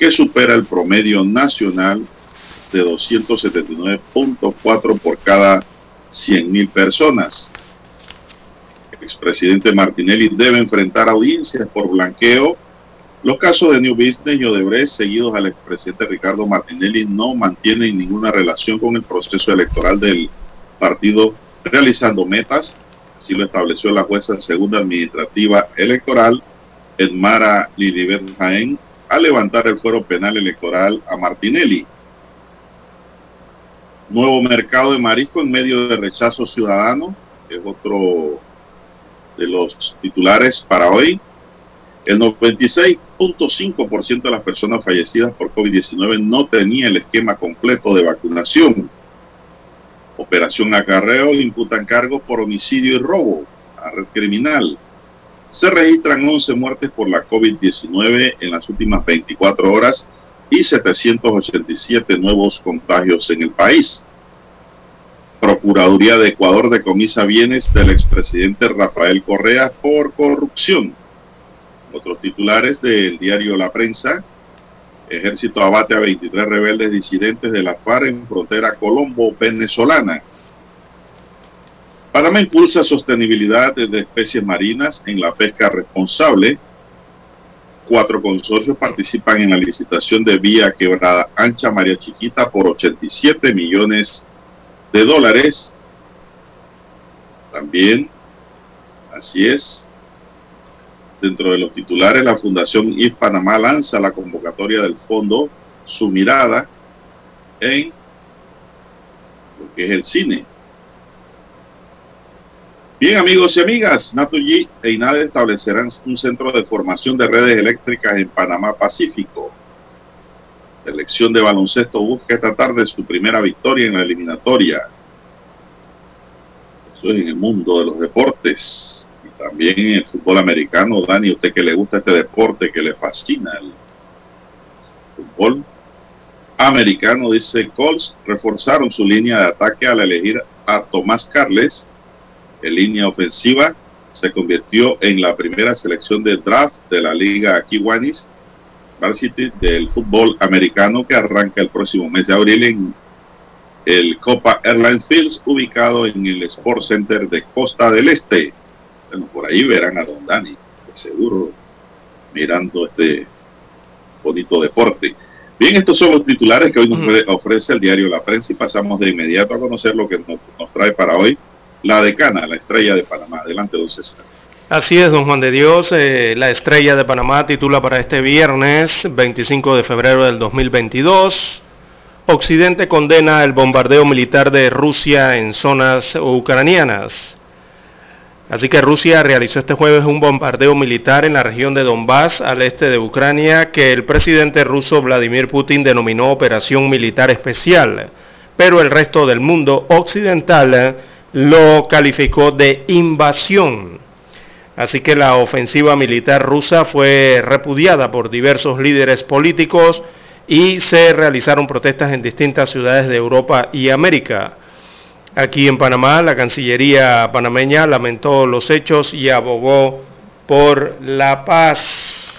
que supera el promedio nacional de 279.4 por cada 100.000 personas. El expresidente Martinelli debe enfrentar audiencias por blanqueo. Los casos de New Business y Odebrecht seguidos al expresidente Ricardo Martinelli no mantienen ninguna relación con el proceso electoral del partido realizando metas Así lo estableció la jueza segunda administrativa electoral, Edmara Lilibet Jaén, al levantar el fuero penal electoral a Martinelli. Nuevo mercado de marisco en medio de rechazo ciudadano, es otro de los titulares para hoy. El 96.5% de las personas fallecidas por COVID-19 no tenía el esquema completo de vacunación. Operación Acarreo imputan cargos por homicidio y robo a red criminal. Se registran 11 muertes por la COVID-19 en las últimas 24 horas y 787 nuevos contagios en el país. Procuraduría de Ecuador decomisa bienes del expresidente Rafael Correa por corrupción. Otros titulares del diario La Prensa. Ejército abate a 23 rebeldes disidentes de la FARC en frontera colombo-venezolana. Panamá impulsa sostenibilidad de especies marinas en la pesca responsable cuatro consorcios participan en la licitación de vía quebrada ancha María Chiquita por 87 millones de dólares. También, así es, dentro de los titulares, la Fundación IF Panamá lanza la convocatoria del fondo Su Mirada en lo que es el cine. Bien, amigos y amigas, Naturgy e INADE establecerán un centro de formación de redes eléctricas en Panamá Pacífico. Selección de baloncesto busca esta tarde su primera victoria en la eliminatoria. Eso es en el mundo de los deportes. También en el fútbol americano, Dani, usted que le gusta este deporte, que le fascina el fútbol americano, dice Colts, reforzaron su línea de ataque al elegir a Tomás Carles. En línea ofensiva, se convirtió en la primera selección de draft de la Liga Kiwanis Varsity del fútbol americano que arranca el próximo mes de abril en el Copa Airlines Fields, ubicado en el Sport Center de Costa del Este. Bueno, por ahí verán a Don Dani, seguro, mirando este bonito deporte. Bien, estos son los titulares que hoy nos ofrece el diario La Prensa y pasamos de inmediato a conocer lo que nos trae para hoy la decana, la estrella de Panamá. Adelante, don César. Así es, don Juan de Dios. Eh, la estrella de Panamá titula para este viernes 25 de febrero del 2022. Occidente condena el bombardeo militar de Rusia en zonas ucranianas. Así que Rusia realizó este jueves un bombardeo militar en la región de Donbass, al este de Ucrania, que el presidente ruso Vladimir Putin denominó Operación Militar Especial. Pero el resto del mundo occidental lo calificó de invasión. Así que la ofensiva militar rusa fue repudiada por diversos líderes políticos y se realizaron protestas en distintas ciudades de Europa y América. Aquí en Panamá, la Cancillería panameña lamentó los hechos y abogó por la paz.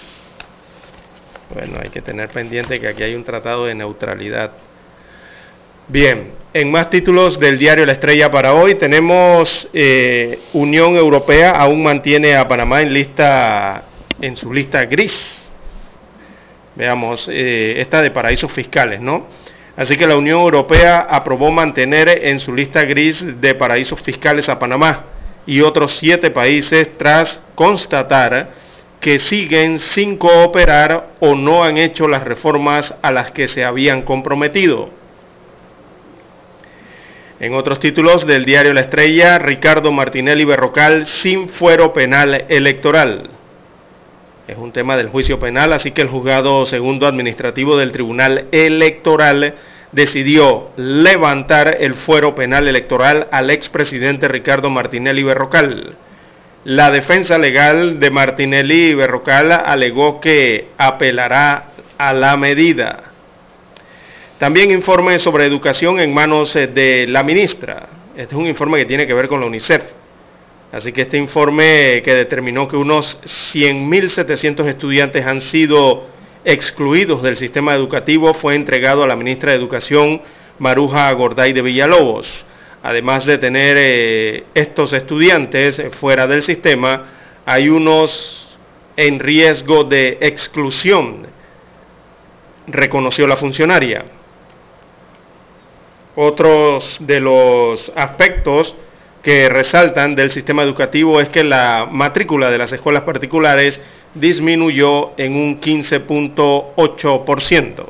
Bueno, hay que tener pendiente que aquí hay un tratado de neutralidad. Bien, en más títulos del diario La Estrella para hoy tenemos eh, Unión Europea aún mantiene a Panamá en lista en su lista gris. Veamos, eh, esta de paraísos fiscales, ¿no? Así que la Unión Europea aprobó mantener en su lista gris de paraísos fiscales a Panamá y otros siete países tras constatar que siguen sin cooperar o no han hecho las reformas a las que se habían comprometido. En otros títulos del diario La Estrella, Ricardo Martinelli Berrocal sin fuero penal electoral. Es un tema del juicio penal, así que el juzgado segundo administrativo del Tribunal Electoral decidió levantar el fuero penal electoral al expresidente Ricardo Martinelli Berrocal. La defensa legal de Martinelli Berrocal alegó que apelará a la medida. También informe sobre educación en manos eh, de la ministra. Este es un informe que tiene que ver con la UNICEF. Así que este informe que determinó que unos 100.700 estudiantes han sido excluidos del sistema educativo fue entregado a la ministra de Educación, Maruja Gorday de Villalobos. Además de tener eh, estos estudiantes fuera del sistema, hay unos en riesgo de exclusión, reconoció la funcionaria. Otros de los aspectos que resaltan del sistema educativo es que la matrícula de las escuelas particulares disminuyó en un 15.8%.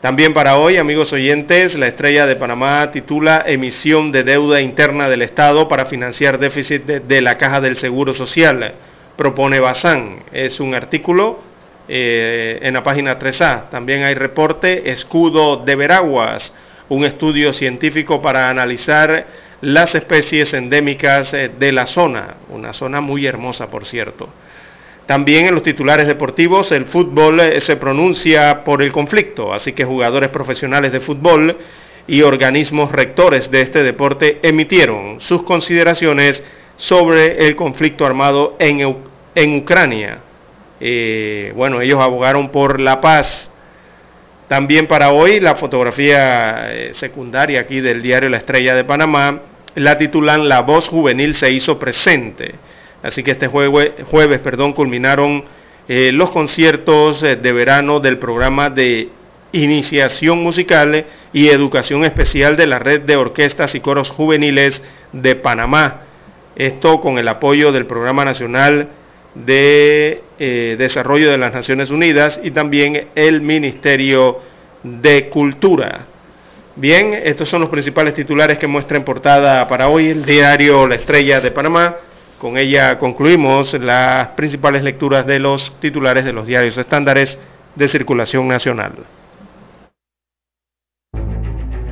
También para hoy, amigos oyentes, la estrella de Panamá titula Emisión de deuda interna del Estado para financiar déficit de, la Caja del Seguro Social. Propone Bazán. Es un artículo eh, en la página 3A. También hay reporte Escudo de Veraguas, un estudio científico para analizar las especies endémicas eh, de la zona. Una zona muy hermosa, por cierto. También en los titulares deportivos el fútbol eh, se pronuncia por el conflicto, así que jugadores profesionales de fútbol y organismos rectores de este deporte emitieron sus consideraciones sobre el conflicto armado en, Ucrania. Eh, bueno, ellos abogaron por la paz. También para hoy la fotografía eh, secundaria aquí del diario La Estrella de Panamá la titulan La voz juvenil se hizo presente. Así que este jueves, perdón, culminaron eh, los conciertos eh, de verano del programa de iniciación musical y educación especial de la red de orquestas y coros juveniles de Panamá. Esto con el apoyo del Programa Nacional de eh, Desarrollo de las Naciones Unidas y también el Ministerio de Cultura. Bien, estos son los principales titulares que muestra en portada para hoy el diario La Estrella de Panamá. Con ella concluimos las principales lecturas de los titulares de los diarios estándares de circulación nacional.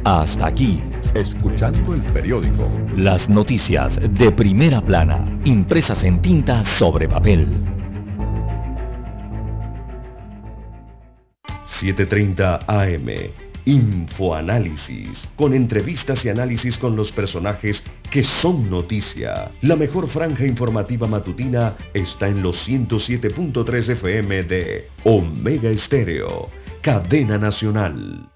Hasta aquí, escuchando el periódico. Las noticias de primera plana, impresas en tinta sobre papel. 7.30 AM Infoanálisis, con entrevistas y análisis con los personajes que son noticia. La mejor franja informativa matutina está en los 107.3 FM de Omega Estéreo, cadena nacional.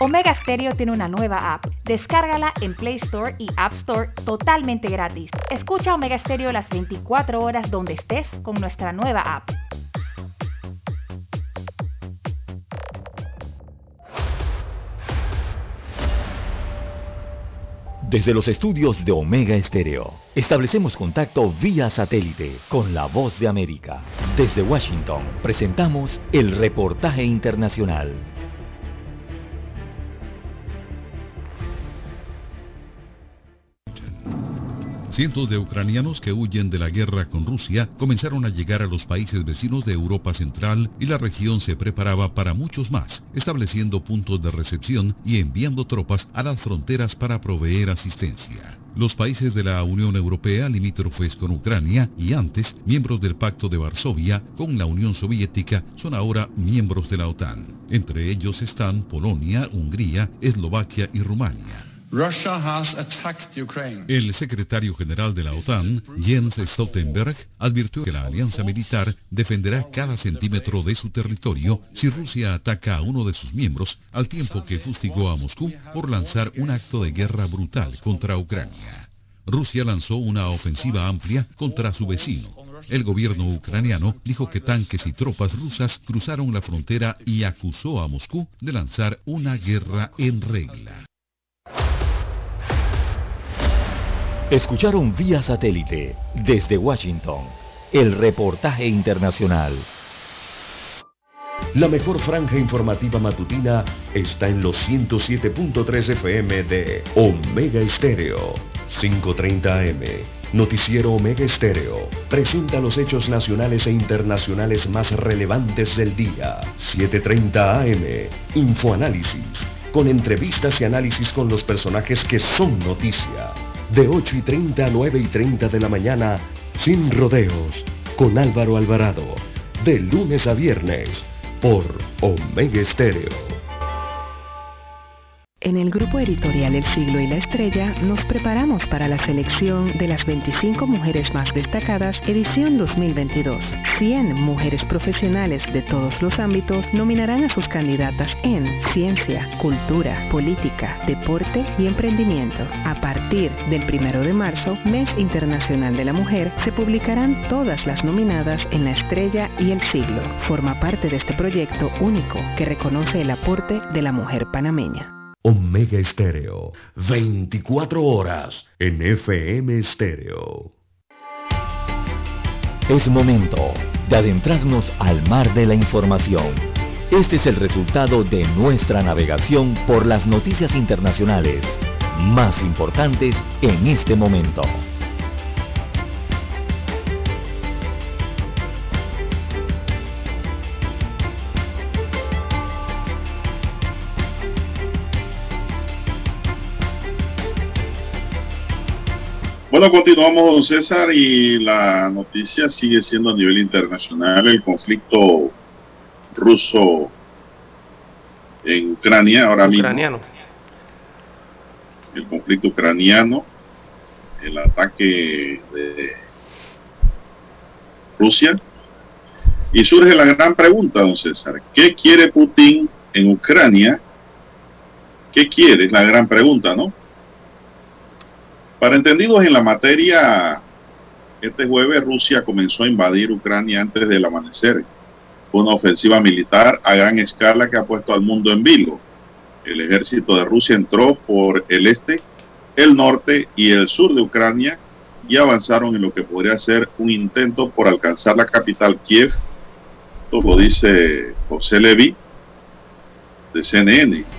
Omega Stereo tiene una nueva app. Descárgala en Play Store y App Store totalmente gratis. Escucha Omega Stereo las 24 horas donde estés con nuestra nueva app. Desde los estudios de Omega Estéreo, establecemos contacto vía satélite con la voz de América. Desde Washington, presentamos el reportaje internacional. Cientos de ucranianos que huyen de la guerra con Rusia comenzaron a llegar a los países vecinos de Europa Central y la región se preparaba para muchos más, estableciendo puntos de recepción y enviando tropas a las fronteras para proveer asistencia. Los países de la Unión Europea limítrofes con Ucrania y antes miembros del Pacto de Varsovia con la Unión Soviética son ahora miembros de la OTAN. Entre ellos están Polonia, Hungría, Eslovaquia y Rumania. El secretario general de la OTAN, Jens Stoltenberg, advirtió que la alianza militar defenderá cada centímetro de su territorio si Rusia ataca a uno de sus miembros, al tiempo que fustigó a Moscú por lanzar un acto de guerra brutal contra Ucrania. Rusia lanzó una ofensiva amplia contra su vecino. El gobierno ucraniano dijo que tanques y tropas rusas cruzaron la frontera y acusó a Moscú de lanzar una guerra en regla. Escucharon vía satélite desde Washington el reportaje internacional. La mejor franja informativa matutina está en los 107.3 FM de Omega Estéreo, 5.30 AM. Noticiero Omega Estéreo presenta los hechos nacionales e internacionales más relevantes del día. 7.30 AM. Infoanálisis, con entrevistas y análisis con los personajes que son noticia de 8 y 30 a 9 y 30 de la mañana, sin rodeos, con Álvaro Alvarado, de lunes a viernes, por Omega Estéreo. En el grupo editorial El Siglo y la Estrella nos preparamos para la selección de las 25 mujeres más destacadas edición 2022. 100 mujeres profesionales de todos los ámbitos nominarán a sus candidatas en ciencia, cultura, política, deporte y emprendimiento. A partir del 1 de marzo, Mes Internacional de la Mujer, se publicarán todas las nominadas en La Estrella y El Siglo. Forma parte de este proyecto único que reconoce el aporte de la mujer panameña. Omega Estéreo, 24 horas en FM Estéreo. Es momento de adentrarnos al mar de la información. Este es el resultado de nuestra navegación por las noticias internacionales más importantes en este momento. Bueno, continuamos, don César, y la noticia sigue siendo a nivel internacional el conflicto ruso en Ucrania ahora Ucraniano. mismo. El conflicto ucraniano, el ataque de Rusia. Y surge la gran pregunta, don César, ¿qué quiere Putin en Ucrania? ¿Qué quiere? Es la gran pregunta, ¿no? Para entendidos en la materia, este jueves Rusia comenzó a invadir Ucrania antes del amanecer. Una ofensiva militar a gran escala que ha puesto al mundo en vilo. El ejército de Rusia entró por el este, el norte y el sur de Ucrania y avanzaron en lo que podría ser un intento por alcanzar la capital Kiev. Esto lo dice José Levy de CNN.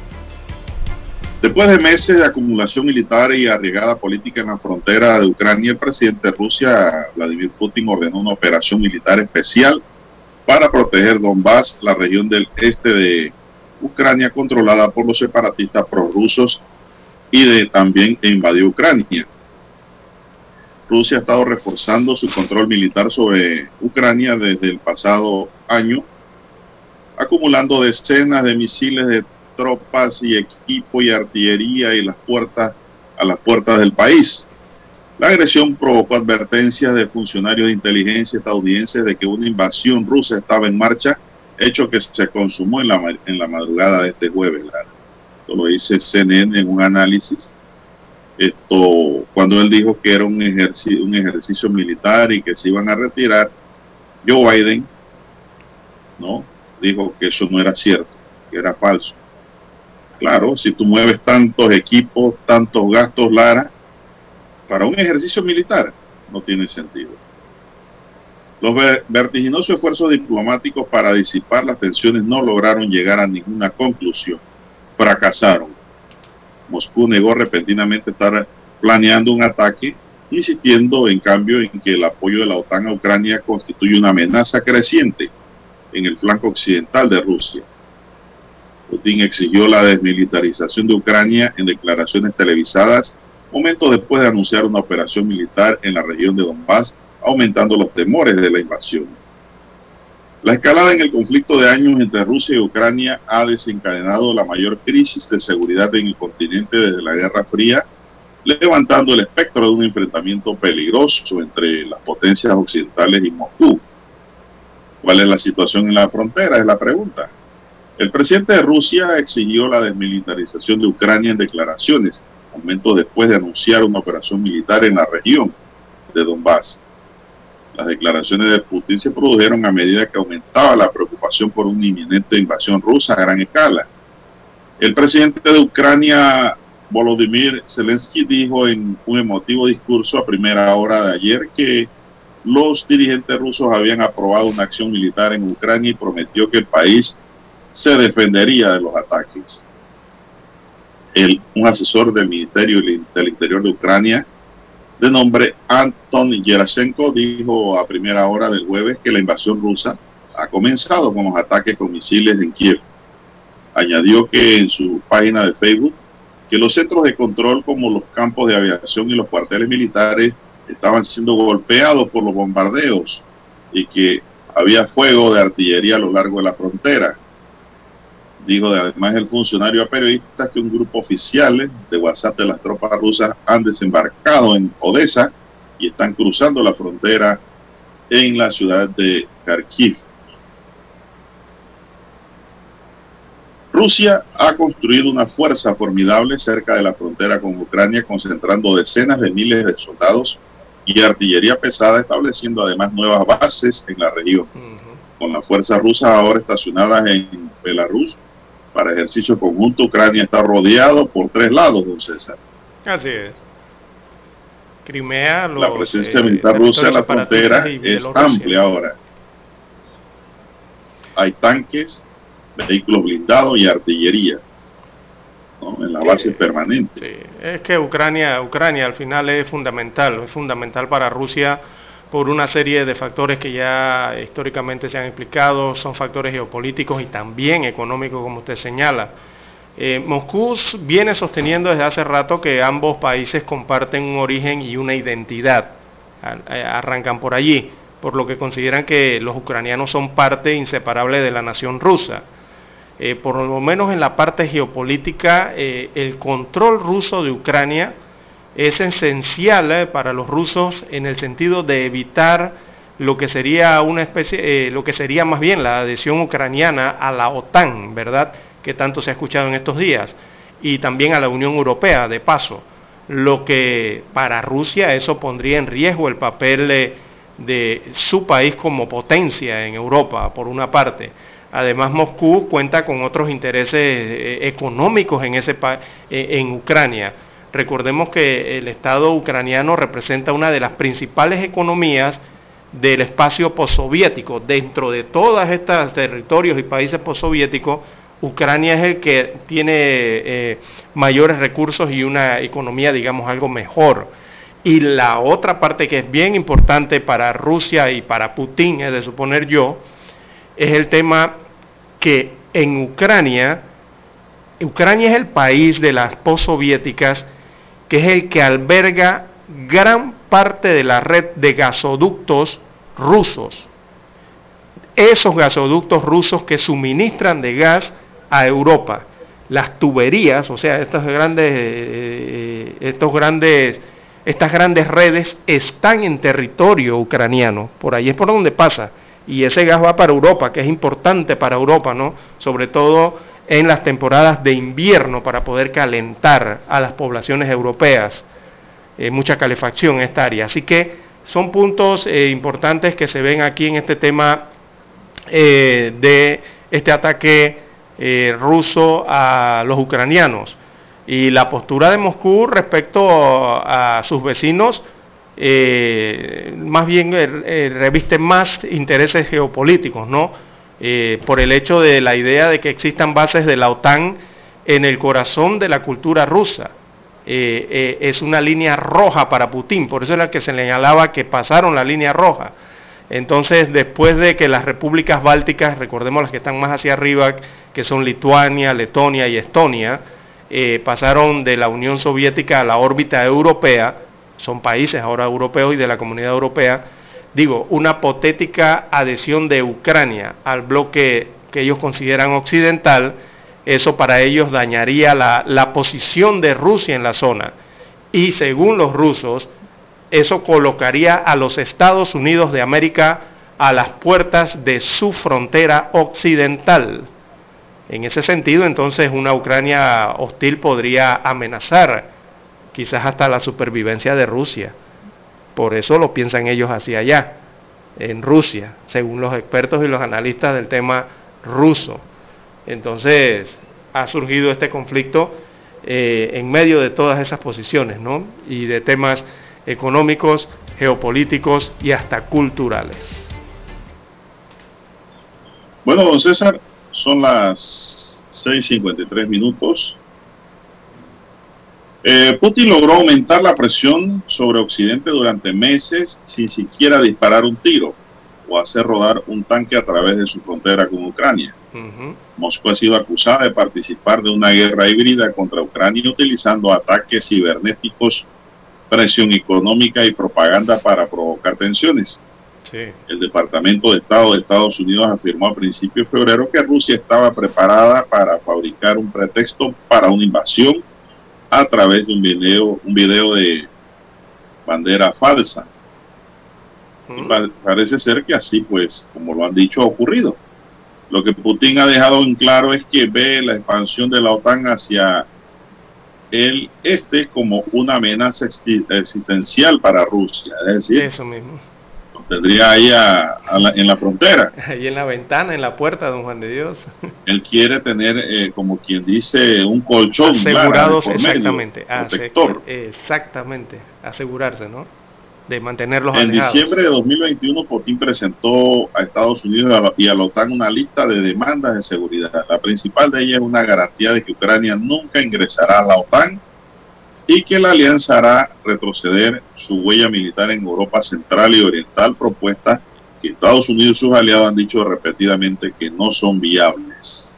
Después de meses de acumulación militar y arriesgada política en la frontera de Ucrania, el presidente de Rusia, Vladimir Putin, ordenó una operación militar especial para proteger Donbass, la región del este de Ucrania controlada por los separatistas prorrusos y de también invadió Ucrania. Rusia ha estado reforzando su control militar sobre Ucrania desde el pasado año, acumulando decenas de misiles de tropas y equipo y artillería y las puertas a las puertas del país. La agresión provocó advertencias de funcionarios de inteligencia estadounidenses de que una invasión rusa estaba en marcha, hecho que se consumó en la, en la madrugada de este jueves. Esto lo dice CNN en un análisis. Esto, cuando él dijo que era un ejercicio, un ejercicio militar y que se iban a retirar, Joe Biden, ¿no? Dijo que eso no era cierto, que era falso. Claro, si tú mueves tantos equipos, tantos gastos, Lara, para un ejercicio militar, no tiene sentido. Los vertiginosos esfuerzos diplomáticos para disipar las tensiones no lograron llegar a ninguna conclusión. Fracasaron. Moscú negó repentinamente estar planeando un ataque, insistiendo en cambio en que el apoyo de la OTAN a Ucrania constituye una amenaza creciente en el flanco occidental de Rusia. Putin exigió la desmilitarización de Ucrania en declaraciones televisadas momentos después de anunciar una operación militar en la región de Donbass, aumentando los temores de la invasión. La escalada en el conflicto de años entre Rusia y Ucrania ha desencadenado la mayor crisis de seguridad en el continente desde la Guerra Fría, levantando el espectro de un enfrentamiento peligroso entre las potencias occidentales y Moscú. ¿Cuál es la situación en la frontera? Es la pregunta. El presidente de Rusia exigió la desmilitarización de Ucrania en declaraciones, momentos después de anunciar una operación militar en la región de Donbass. Las declaraciones de Putin se produjeron a medida que aumentaba la preocupación por una inminente invasión rusa a gran escala. El presidente de Ucrania, Volodymyr Zelensky, dijo en un emotivo discurso a primera hora de ayer que los dirigentes rusos habían aprobado una acción militar en Ucrania y prometió que el país se defendería de los ataques. El, un asesor del Ministerio del Interior de Ucrania, de nombre Anton Yerashenko, dijo a primera hora del jueves que la invasión rusa ha comenzado con los ataques con misiles en Kiev. Añadió que en su página de Facebook que los centros de control como los campos de aviación y los cuarteles militares estaban siendo golpeados por los bombardeos y que había fuego de artillería a lo largo de la frontera. Dijo además el funcionario a periodistas que un grupo oficial de WhatsApp de las tropas rusas han desembarcado en Odessa y están cruzando la frontera en la ciudad de Kharkiv. Rusia ha construido una fuerza formidable cerca de la frontera con Ucrania, concentrando decenas de miles de soldados y artillería pesada, estableciendo además nuevas bases en la región. Con las fuerzas rusas ahora estacionadas en Belarus para ejercicio conjunto, Ucrania está rodeado por tres lados, don César. Así es. Crimea, la presencia militar eh, rusa en la frontera es amplia ahora. Hay tanques, vehículos blindados y artillería en la base permanente. Es que Ucrania, Ucrania al final es fundamental, es fundamental para Rusia por una serie de factores que ya históricamente se han explicado, son factores geopolíticos y también económicos, como usted señala. Eh, Moscú viene sosteniendo desde hace rato que ambos países comparten un origen y una identidad, eh, arrancan por allí, por lo que consideran que los ucranianos son parte inseparable de la nación rusa. Eh, por lo menos en la parte geopolítica, el control ruso de Ucrania es esencial eh, para los rusos en el sentido de evitar lo que sería una especie, lo que sería más bien la adhesión ucraniana a la OTAN, ¿verdad? Que tanto se ha escuchado en estos días, y también a la Unión Europea, de paso. Lo que para Rusia eso pondría en riesgo el papel de su país como potencia en Europa, por una parte Además, Moscú cuenta con otros intereses eh, económicos en, ese eh, en Ucrania. Recordemos que el Estado ucraniano representa una de las principales economías del espacio postsoviético. Dentro de todos estos territorios y países postsoviéticos, Ucrania es el que tiene eh, mayores recursos y una economía, digamos, algo mejor. Y la otra parte que es bien importante para Rusia y para Putin, es de suponer yo, es el tema que en Ucrania, Ucrania es el país de las postsoviéticas que es el que alberga gran parte de la red de gasoductos rusos. Esos gasoductos rusos que suministran de gas a Europa. Las tuberías, o sea, estas grandes, eh, estos grandes, estas grandes redes están en territorio ucraniano. Por ahí es por donde pasa y ese gas va para Europa, que es importante para Europa, ¿no? Sobre todo en las temporadas de invierno para poder calentar a las poblaciones europeas. Eh, mucha calefacción en esta área. Así que son puntos eh, importantes que se ven aquí en este tema eh, de este ataque ruso a los ucranianos. Y la postura de Moscú respecto a sus vecinos más bien reviste más intereses geopolíticos, ¿no? Por el hecho de la idea de que existan bases de la OTAN en el corazón de la cultura rusa. es una línea roja para Putin, por eso es la que se le señalaba que pasaron la línea roja. Entonces, después de que las repúblicas bálticas, recordemos las que están más hacia arriba, que son Lituania, Letonia y Estonia, pasaron de la Unión Soviética a la órbita europea, son países ahora europeos y de la comunidad europea, digo, una hipotética adhesión de Ucrania al bloque que ellos consideran occidental, eso para ellos dañaría la posición de Rusia en la zona. Y según los rusos, eso colocaría a los Estados Unidos de América a las puertas de su frontera occidental. En ese sentido, entonces, una Ucrania hostil podría amenazar quizás hasta la supervivencia de Rusia. Por eso lo piensan ellos hacia allá, en Rusia, según los expertos y los analistas del tema ruso. Entonces, ha surgido este conflicto eh, en medio de todas esas posiciones, ¿no? Y de temas económicos, geopolíticos y hasta culturales. Bueno, don César, son las 6.53 minutos. Eh, Putin logró aumentar la presión sobre Occidente durante meses sin siquiera disparar un tiro o hacer rodar un tanque a través de su frontera con Ucrania. Moscú ha sido acusada de participar de una guerra híbrida contra Ucrania utilizando ataques cibernéticos, presión económica y propaganda para provocar tensiones. El Departamento de Estado de Estados Unidos afirmó a principios de febrero que Rusia estaba preparada para fabricar un pretexto para una invasión a través de un video, un video de bandera falsa. parece ser que así, pues, como lo han dicho, ha ocurrido. Lo que Putin ha dejado en claro es que ve la expansión de la OTAN hacia el este como una amenaza existencial para Rusia. Es decir, eso mismo. Tendría ahí en la frontera. Ahí en la ventana, en la puerta, don Juan de Dios. Él quiere tener, eh, como quien dice, un colchón. Asegurados, exactamente. protector. exactamente, asegurarse, ¿no? de mantenerlos En diciembre de 2021, Putin presentó a Estados Unidos y a la OTAN una lista de demandas de seguridad. La principal de ellas es una garantía de que Ucrania nunca ingresará a la OTAN y que la alianza hará retroceder su huella militar en Europa Central y Oriental, propuesta que Estados Unidos y sus aliados han dicho repetidamente que no son viables.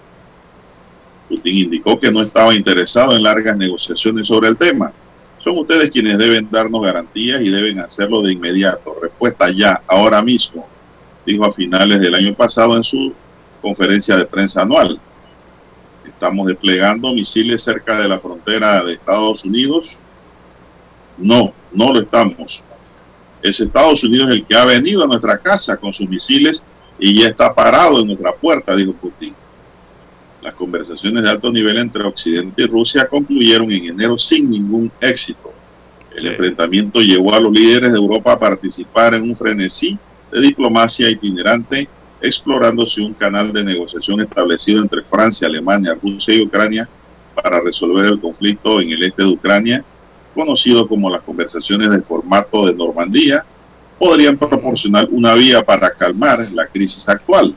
Putin indicó que no estaba interesado en largas negociaciones sobre el tema son ustedes quienes deben darnos garantías y deben hacerlo de inmediato. Respuesta ya, ahora mismo, dijo a finales del año pasado en su conferencia de prensa anual. ¿Estamos desplegando misiles cerca de la frontera de Estados Unidos? No, no lo estamos. Es Estados Unidos el que ha venido a nuestra casa con sus misiles y ya está parado en nuestra puerta, dijo Putin. Las conversaciones de alto nivel entre Occidente y Rusia concluyeron en enero sin ningún éxito. El enfrentamiento llevó a los líderes de Europa a participar en un frenesí de diplomacia itinerante, explorándose un canal de negociación establecido entre Francia, Alemania, Rusia y Ucrania para resolver el conflicto en el este de Ucrania, conocido como las conversaciones de formato de Normandía, podrían proporcionar una vía para calmar la crisis actual.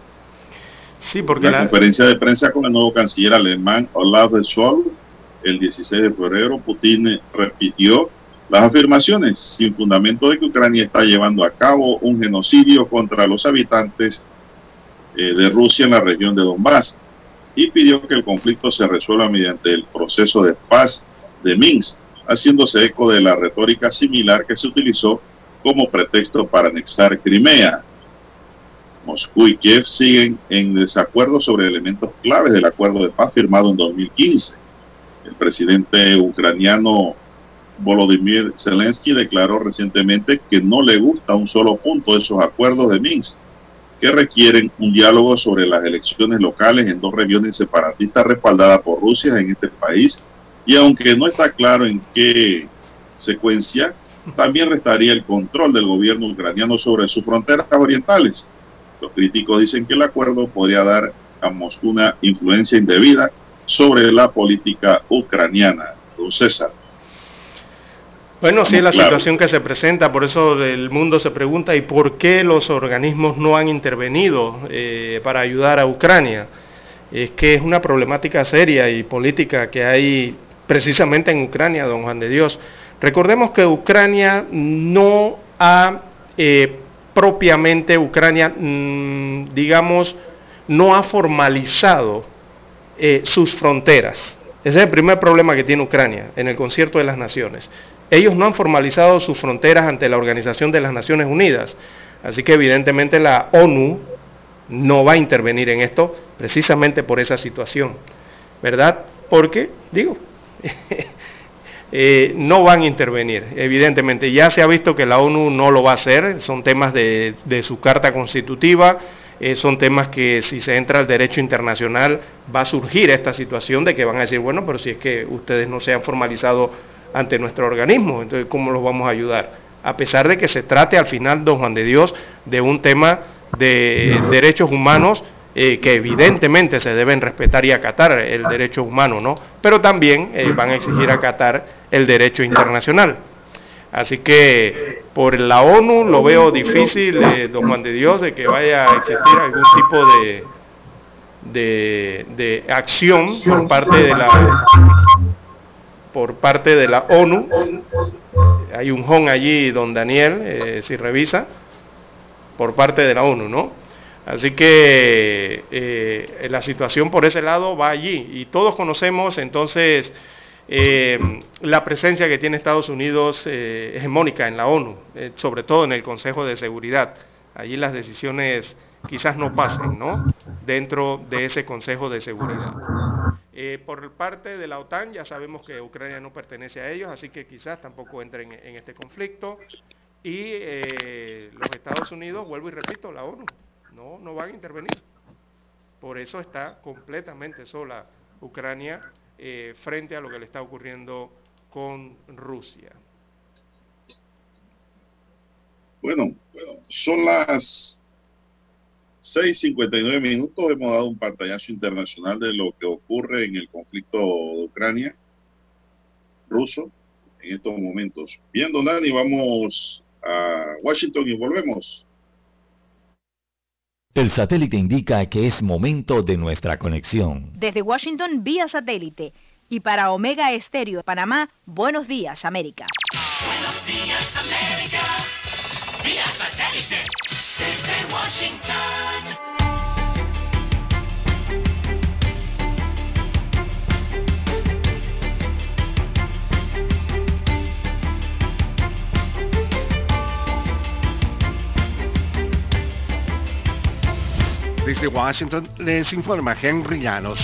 Sí, porque la, conferencia de prensa con el nuevo canciller alemán Olaf Scholz el 16 de febrero, Putin repitió las afirmaciones sin fundamento de que Ucrania está llevando a cabo un genocidio contra los habitantes eh, de Rusia en la región de Donbass y pidió que el conflicto se resuelva mediante el proceso de paz de Minsk, haciéndose eco de la retórica similar que se utilizó como pretexto para anexar Crimea. Moscú y Kiev siguen en desacuerdo sobre elementos claves del acuerdo de paz firmado en 2015. El presidente ucraniano Volodymyr Zelensky declaró recientemente que no le gusta un solo punto de esos acuerdos de Minsk, que requieren un diálogo sobre las elecciones locales en dos regiones separatistas respaldadas por Rusia en este país, y aunque no está claro en qué secuencia, también restaría el control del gobierno ucraniano sobre sus fronteras orientales. Los críticos dicen que el acuerdo podría dar a Moscú una influencia indebida sobre la política ucraniana. Don César. Bueno, sí la situación que se presenta, por eso el mundo se pregunta, ¿y por qué los organismos no han intervenido eh, para ayudar a Ucrania? Es que es una problemática seria y política que hay precisamente en Ucrania, don Juan de Dios. Recordemos que Ucrania no ha eh, propiamente Ucrania, mm, digamos, no ha formalizado eh, sus fronteras. Ese es el primer problema que tiene Ucrania en el concierto de las naciones. Ellos no han formalizado sus fronteras ante la Organización de las Naciones Unidas. Así que evidentemente la ONU no va a intervenir en esto precisamente por esa situación. ¿Verdad? Porque, digo, Eh, no van a intervenir, evidentemente. Ya se ha visto que la ONU no lo va a hacer, son temas de, su carta constitutiva, eh, son temas que si se entra al derecho internacional va a surgir esta situación de que van a decir, bueno, pero si es que ustedes no se han formalizado ante nuestro organismo, entonces ¿cómo los vamos a ayudar? A pesar de que se trate al final, don Juan de Dios, de un tema de derechos humanos eh, que evidentemente se deben respetar y acatar el derecho humano, ¿no? Pero también eh, van a exigir acatar el derecho internacional. Así que por la ONU lo veo difícil, eh, don Juan de Dios, de que vaya a existir algún tipo de, de, acción por parte de la por parte de la ONU. Hay un JON allí, don Daniel, si revisa, por parte de la ONU, ¿no? Así que eh, la situación por ese lado va allí y todos conocemos entonces eh, la presencia que tiene Estados Unidos eh, hegemónica en la ONU, sobre todo en el Consejo de Seguridad. allí las decisiones quizás no pasen, ¿no? Dentro de ese Consejo de Seguridad. Eh, por parte de la OTAN ya sabemos que Ucrania no pertenece a ellos, así que quizás tampoco entren en este conflicto. Y eh, los Estados Unidos, vuelvo y repito, la ONU, no, no van a intervenir. Por eso está completamente sola Ucrania eh, frente a lo que le está ocurriendo con Rusia. Bueno, bueno son las 6.59 minutos. Hemos dado un pantallazo internacional de lo que ocurre en el conflicto de Ucrania ruso en estos momentos. Bien, don Dani, vamos a Washington y volvemos. El satélite indica que es momento de nuestra conexión. Desde Washington vía satélite y para Omega Estéreo de Panamá, buenos días América. Buenos días América, vía satélite desde Washington. Desde Washington les informa Henry Llanos.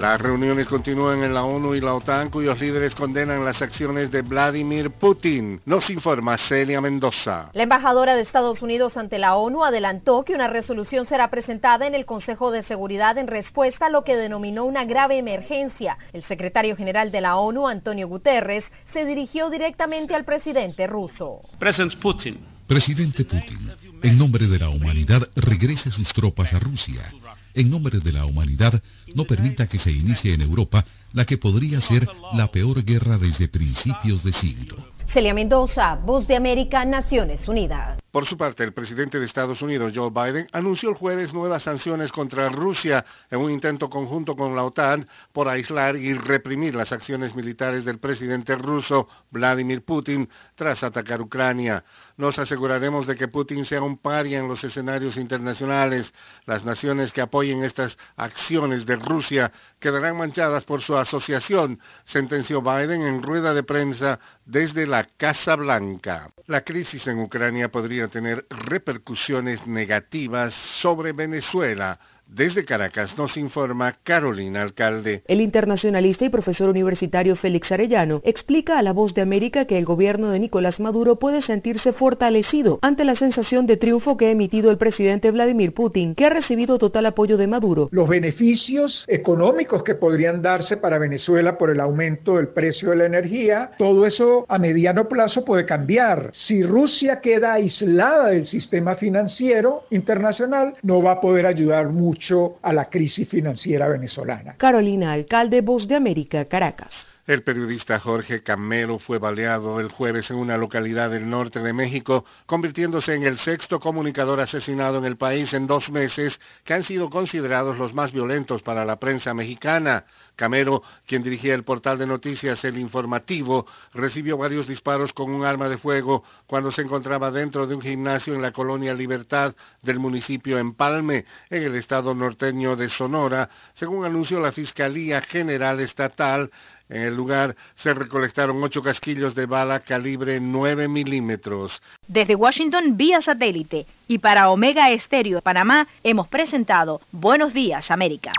Las reuniones continúan en la ONU y la OTAN, cuyos líderes condenan las acciones de Vladimir Putin. Nos informa Celia Mendoza. La embajadora de Estados Unidos ante la ONU adelantó que una resolución será presentada en el Consejo de Seguridad en respuesta a lo que denominó una grave emergencia. El secretario general de la ONU, Antonio Guterres, se dirigió directamente al presidente ruso. Presidente Putin. Presidente Putin en nombre de la humanidad, regrese sus tropas a Rusia. En nombre de la humanidad, no permita que se inicie en Europa la que podría ser la peor guerra desde principios de siglo. Celia Mendoza, Voz de América, Naciones Unidas. Por su parte, el presidente de Estados Unidos, Joe Biden, anunció el jueves nuevas sanciones contra Rusia en un intento conjunto con la OTAN por aislar y reprimir las acciones militares del presidente ruso, Vladimir Putin, tras atacar Ucrania. Nos aseguraremos de que Putin sea un paria en los escenarios internacionales. Las naciones que apoyen estas acciones de Rusia quedarán manchadas por su asociación, sentenció Biden en rueda de prensa desde la Casa Blanca. La crisis en Ucrania podría tener repercusiones negativas sobre Venezuela, desde Caracas nos informa Carolina Alcalde. El internacionalista y profesor universitario Félix Arellano explica a La Voz de América que el gobierno de Nicolás Maduro puede sentirse fortalecido ante la sensación de triunfo que ha emitido el presidente Vladimir Putin, que ha recibido total apoyo de Maduro. Los beneficios económicos que podrían darse para Venezuela por el aumento del precio de la energía, todo eso a mediano plazo puede cambiar. Si Rusia queda aislada del sistema financiero internacional, no va a poder ayudar mucho a la crisis financiera venezolana. Carolina Alcalde, Voz de América, Caracas. El periodista Jorge Camero fue baleado el jueves en una localidad del norte de México, convirtiéndose en el sexto comunicador asesinado en el país en dos meses, que han sido considerados los más violentos para la prensa mexicana. Camero, quien dirigía el portal de noticias El Informativo, recibió varios disparos con un arma de fuego cuando se encontraba dentro de un gimnasio en la colonia Libertad del municipio Empalme, en el estado norteño de Sonora, según anunció la Fiscalía General Estatal. En el lugar se recolectaron ocho casquillos de bala calibre 9 milímetros. Desde Washington, vía satélite, y para Omega Estéreo de Panamá, hemos presentado Buenos Días, América.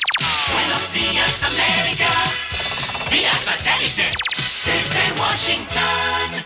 Buenos días América, vía satélite desde Washington.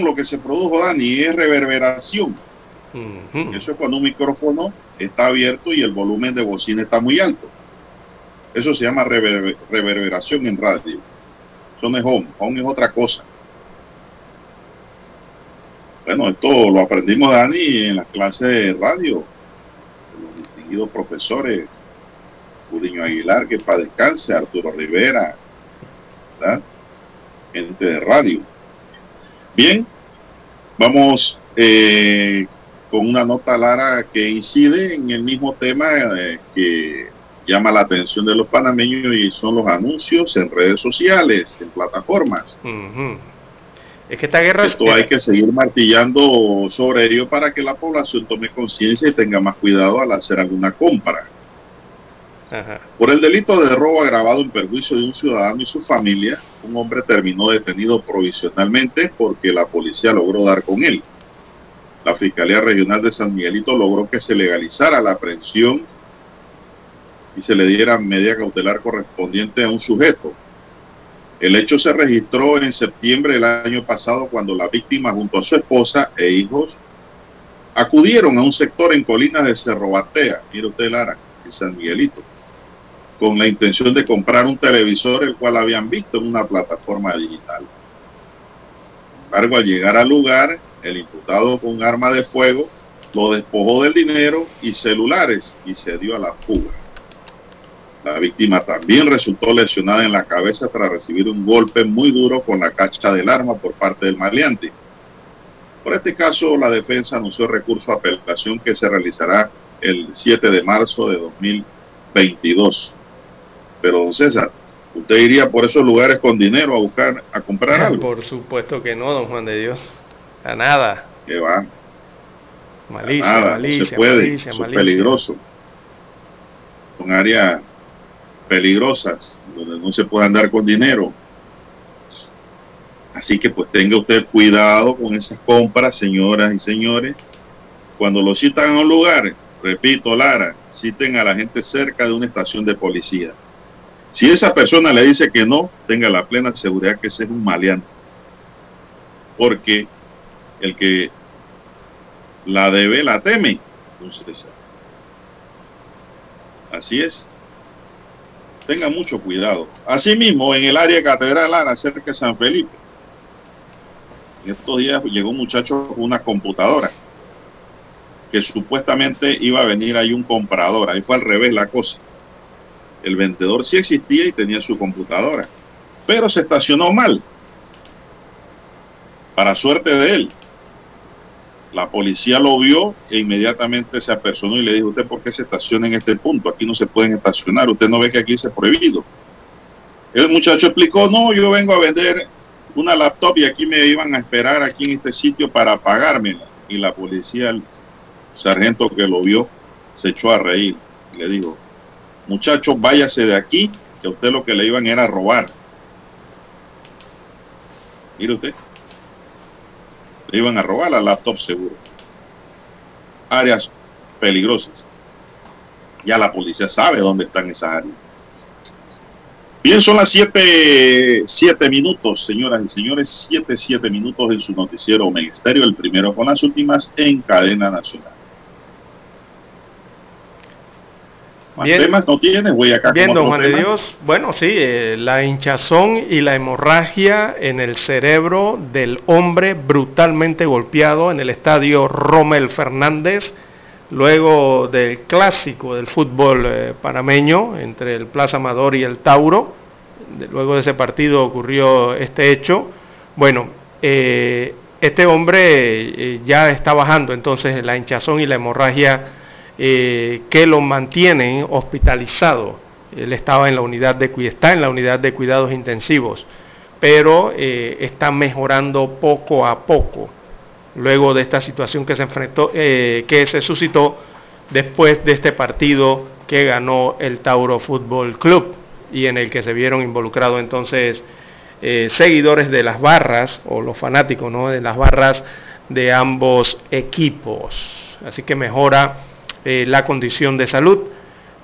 Lo que se produjo, Dani, es reverberación. Eso es cuando un micrófono está abierto y el volumen de bocina está muy alto. Eso se llama rever- reverberación en radio. Eso no es home, home es otra cosa. Bueno, esto lo aprendimos, Dani, en las clases de radio. Los distinguidos profesores, Udiño Aguilar, que para descanse, Arturo Rivera, ¿verdad? gente de radio. Bien, vamos eh, con una nota, Lara, que incide en el mismo tema eh, que llama la atención de los panameños y son los anuncios en redes sociales, en plataformas. Es que esta guerra es... Esto hay que seguir martillando sobre ello para que la población tome conciencia y tenga más cuidado al hacer alguna compra. Por el delito de robo agravado en perjuicio de un ciudadano y su familia, un hombre terminó detenido provisionalmente porque la policía logró dar con él. La Fiscalía Regional de San Miguelito logró que se legalizara la aprehensión y se le diera medida cautelar correspondiente a un sujeto. El hecho se registró en septiembre del año pasado cuando la víctima junto a su esposa e hijos acudieron a un sector en Colinas de Cerro Batea, mire usted Lara, en San Miguelito, con la intención de comprar un televisor el cual habían visto en una plataforma digital. Sin embargo, al llegar al lugar, el imputado con arma de fuego lo despojó del dinero y celulares y se dio a la fuga. La víctima también resultó lesionada en la cabeza tras recibir un golpe muy duro con la cacha del arma por parte del maleante. Por este caso, la defensa anunció recurso a apelación que se realizará el 7 de marzo de 2022. Pero, don César, ¿usted iría por esos lugares con dinero a buscar, a comprar algo? Por supuesto que no, don Juan de Dios. A nada. Que va, Malicia, nada, malicia, no se puede, malicia, eso es peligroso. Son áreas peligrosas donde no se puede andar con dinero. Así que pues tenga usted cuidado con esas compras, señoras y señores. Cuando lo citan a un lugar, repito, Lara, citen a la gente cerca de una estación de policía. Si esa persona le dice que no, tenga la plena seguridad que ese es un maleante. Porque el que la debe, la teme. Entonces, así es. Tenga mucho cuidado. Asimismo, en el área catedral cerca de San Felipe, en estos días llegó un muchacho con una computadora que supuestamente iba a venir ahí un comprador. Ahí fue al revés la cosa. El vendedor sí existía y tenía su computadora, pero se estacionó mal. Para suerte de él, la policía lo vio e inmediatamente se apersonó y le dijo, ¿usted por qué se estaciona en este punto? Aquí no se pueden estacionar, usted no ve que aquí es prohibido. El muchacho explicó, no, yo vengo a vender una laptop y aquí me iban a esperar aquí en este sitio para pagármela. Y la policía, el sargento que lo vio, se echó a reír. Le dijo, muchacho, váyase de aquí, que a usted lo que le iban era robar. Mire usted le iban a robar la laptop seguro. Áreas peligrosas. Ya la policía sabe dónde están esas áreas. Bien, son las 7, siete minutos, señoras y señores, 7, 7 minutos en su noticiero Estéreo, el primero con las últimas en cadena nacional. Más no tienes, voy acá Bien, don Juan de. Dios. Bueno, sí, eh, la hinchazón y la hemorragia en el cerebro del hombre brutalmente golpeado en el estadio Rommel Fernández, luego del clásico del fútbol eh, panameño entre el Plaza Amador y el Tauro. Luego de ese partido ocurrió este hecho. Bueno, eh, este hombre ya está bajando entonces la hinchazón y la hemorragia eh, que lo mantienen hospitalizado. Él estaba en la unidad de está en la unidad de cuidados intensivos, pero eh, está mejorando poco a poco. Luego de esta situación que se enfrentó, eh, que se suscitó después de este partido que ganó el Tauro Fútbol Club y en el que se vieron involucrados entonces seguidores de las barras o los fanáticos ¿no? de las barras de ambos equipos. Así que mejora eh, la condición de salud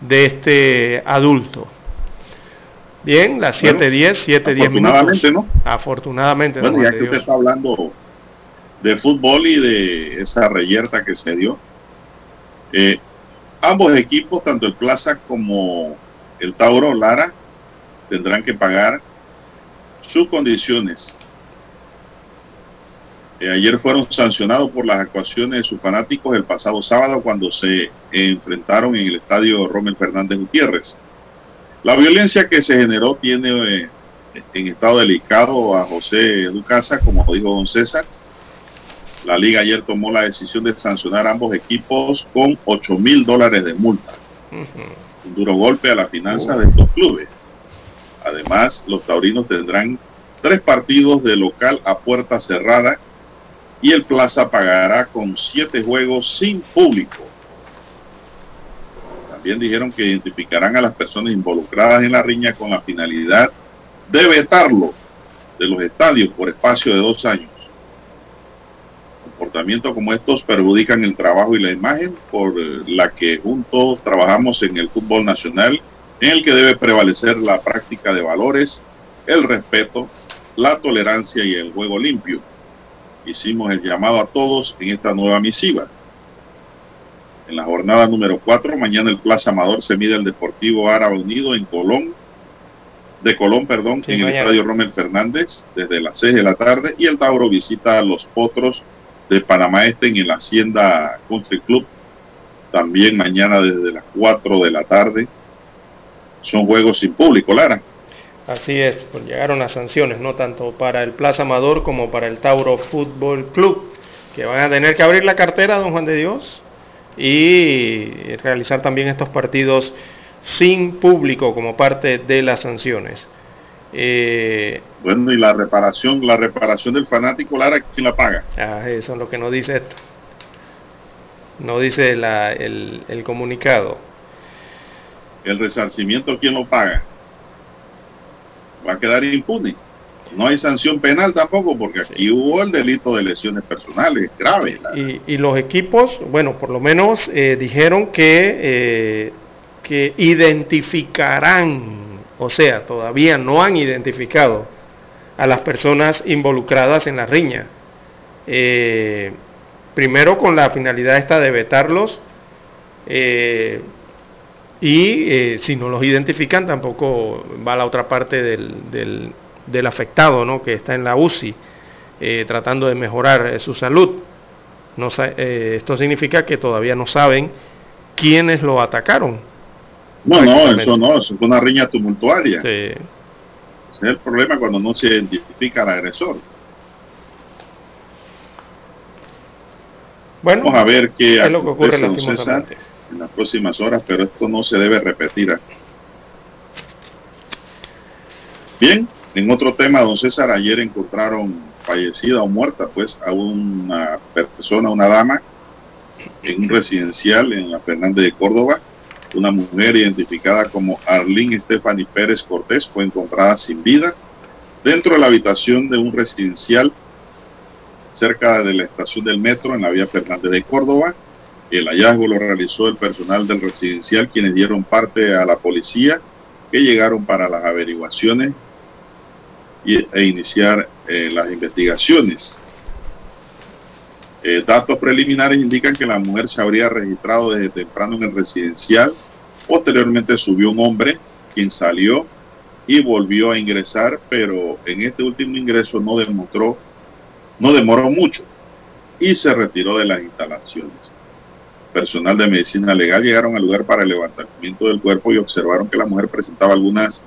de este adulto. Bien, las Bueno, 7.10, 7.10 minutos. afortunadamente, ¿no? Afortunadamente, Bueno, ya que usted está hablando de fútbol y de esa reyerta que se dio, eh, ambos equipos, tanto el Plaza como el Tauro Lara tendrán que pagar sus condiciones. Eh, ayer fueron sancionados por las actuaciones de sus fanáticos el pasado sábado cuando se enfrentaron en el estadio Rommel Fernández Gutiérrez. La violencia que se generó tiene eh, en estado delicado a José Ducasa, como dijo don César. La liga ayer tomó la decisión de sancionar a ambos equipos con 8 mil dólares de multa. Un duro golpe a la finanza de estos clubes. Además, los taurinos tendrán tres partidos de local a puerta cerrada y el Plaza pagará con siete juegos sin público. También dijeron que identificarán a las personas involucradas en la riña con la finalidad de vetarlo de los estadios por espacio de dos años. Comportamientos como estos perjudican el trabajo y la imagen por la que juntos trabajamos en el fútbol nacional, en el que debe prevalecer la práctica de valores, el respeto, la tolerancia y el juego limpio. Hicimos el llamado a todos en esta nueva misiva. En la jornada número 4, mañana el Plaza Amador se mide el Deportivo Árabe Unido en Colón, de Colón, perdón, Sí, en el. Estadio Rommel Fernández desde las 6 de la tarde y el Tauro visita a los Potros de Panamá Este en el Hacienda Country Club también mañana desde las 4 de la tarde. Son juegos sin público, Lara. Así es, pues llegaron las sanciones, no tanto para el Plaza Amador como para el Tauro Fútbol Club, que van a tener que abrir la cartera, don Juan de Dios, y realizar también estos partidos sin público como parte de las sanciones. Eh, Bueno, y la reparación, la reparación del fanático, Lara, ¿quién la paga? ah, eso es lo que no dice esto. No dice la- el, el comunicado. El resarcimiento, ¿quién lo paga? Va a quedar impune. No hay sanción penal tampoco, porque aquí hubo el delito de lesiones personales grave. Lara. Y, y los equipos, bueno, por lo menos eh, dijeron que, eh, que identificarán, o sea, todavía no han identificado a las personas involucradas en la riña. Eh, primero con la finalidad esta de vetarlos eh, y eh, si no los identifican tampoco va a la otra parte del, del- del afectado, ¿no? que está en la UCI eh, tratando de mejorar eh, su salud. No eh, esto significa que todavía no saben quiénes lo atacaron. No, no, eso no, eso fue una riña tumultuaria. Sí. Ese es el problema cuando no se identifica al agresor. Bueno, Vamos a ver qué es lo que ocurre César. En las próximas horas, pero esto no se debe repetir. aquí. Bien, en otro tema, don César, ayer encontraron fallecida o muerta, pues, a una persona, una dama, en un residencial en la Fernández de Córdoba. Una mujer identificada como Arlene Stephanie Pérez Cortés fue encontrada sin vida dentro de la habitación de un residencial cerca de la estación del metro en la vía Fernández de Córdoba. El hallazgo lo realizó el personal del residencial, quienes dieron parte a la policía, que llegaron para las averiguaciones y- e iniciar eh, las investigaciones. Eh, datos preliminares indican que la mujer se habría registrado desde temprano en el residencial. Posteriormente subió un hombre, quien salió y volvió a ingresar, pero en este último ingreso no demostró, no demoró mucho y se retiró de las instalaciones. Personal de medicina legal llegaron al lugar para el levantamiento del cuerpo y observaron que la mujer presentaba algunas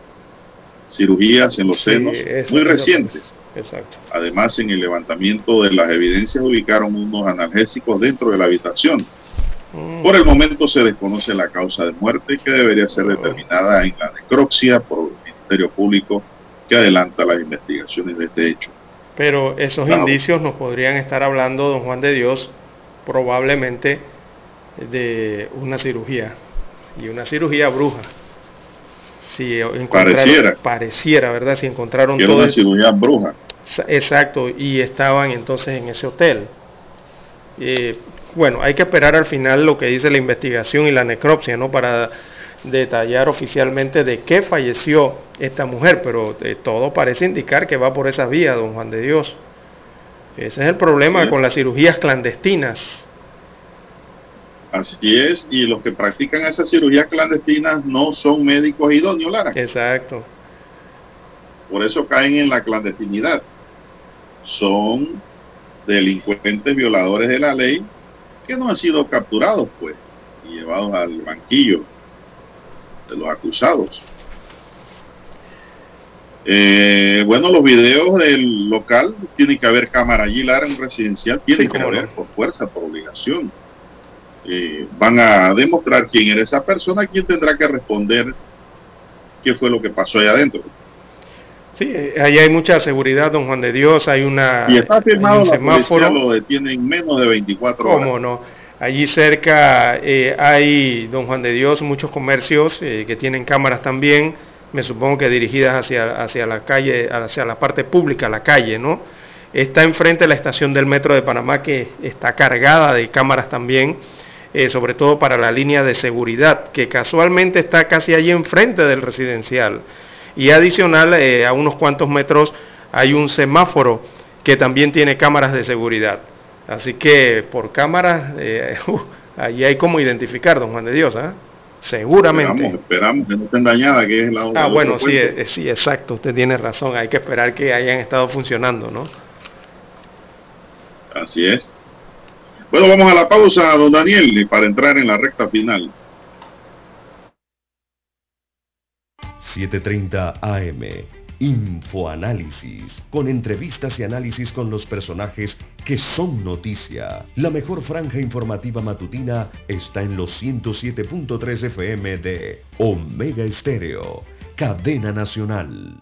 cirugías en los Sí, senos eso- muy recientes. Exacto. Además, en el levantamiento de las evidencias ubicaron unos analgésicos dentro de la habitación. Mm. Por el momento se desconoce la causa de muerte que debería ser determinada en la necropsia por el Ministerio Público que adelanta las investigaciones de este hecho. Pero esos Claro. indicios nos podrían estar hablando, don Juan de Dios, probablemente de una cirugía. Y una cirugía bruja. Si Pareciera. Pareciera, ¿verdad? Si encontraron todo una eso- cirugía bruja. Exacto, y estaban entonces en ese hotel. Eh, bueno, hay que esperar al final lo que dice la investigación y la necropsia, ¿no? Para detallar oficialmente de qué falleció esta mujer, pero eh, todo parece indicar que va por esa vía, don Juan de Dios. Ese es el problema con las cirugías clandestinas. Así es, y los que practican esas cirugías clandestinas no son médicos idóneos, Lara. Exacto. Por eso caen en la clandestinidad. Son delincuentes violadores de la ley que no han sido capturados, pues, y llevados al banquillo de los acusados. Eh, bueno, los videos del local, tiene que haber cámara allí, Lara, en residencial, tiene que haber por fuerza, por obligación. Eh, van a demostrar quién era esa persona, quién tendrá que responder qué fue lo que pasó allá adentro. Sí, ahí hay mucha seguridad, don Juan de Dios, hay una... Y está firmado, la policía lo detiene en menos de 24 horas. ¿Cómo no? Allí cerca eh, hay, don Juan de Dios, muchos comercios eh, que tienen cámaras también, me supongo que dirigidas hacia, hacia la calle, hacia la parte pública, la calle, ¿no? Está enfrente de la estación del metro de Panamá que está cargada de cámaras también, eh, sobre todo para la línea de seguridad, que casualmente está casi allí enfrente del residencial. Y adicional, eh, a unos cuantos metros hay un semáforo que también tiene cámaras de seguridad. Así que por cámaras, eh, uh, allí hay como identificar, don Juan de Dios, ¿ah? Seguramente. Esperamos, esperamos, que no estén dañadas, que es la Ah, bueno, sí, eh, sí, exacto, usted tiene razón, hay que esperar que hayan estado funcionando, ¿no? Así es. Bueno, vamos a la pausa, don Daniel, para entrar en la recta final. 7.30 AM. Infoanálisis, con entrevistas y análisis con los personajes que son noticia. La mejor franja informativa matutina está en los 107.3 FM de Omega Estéreo, cadena nacional.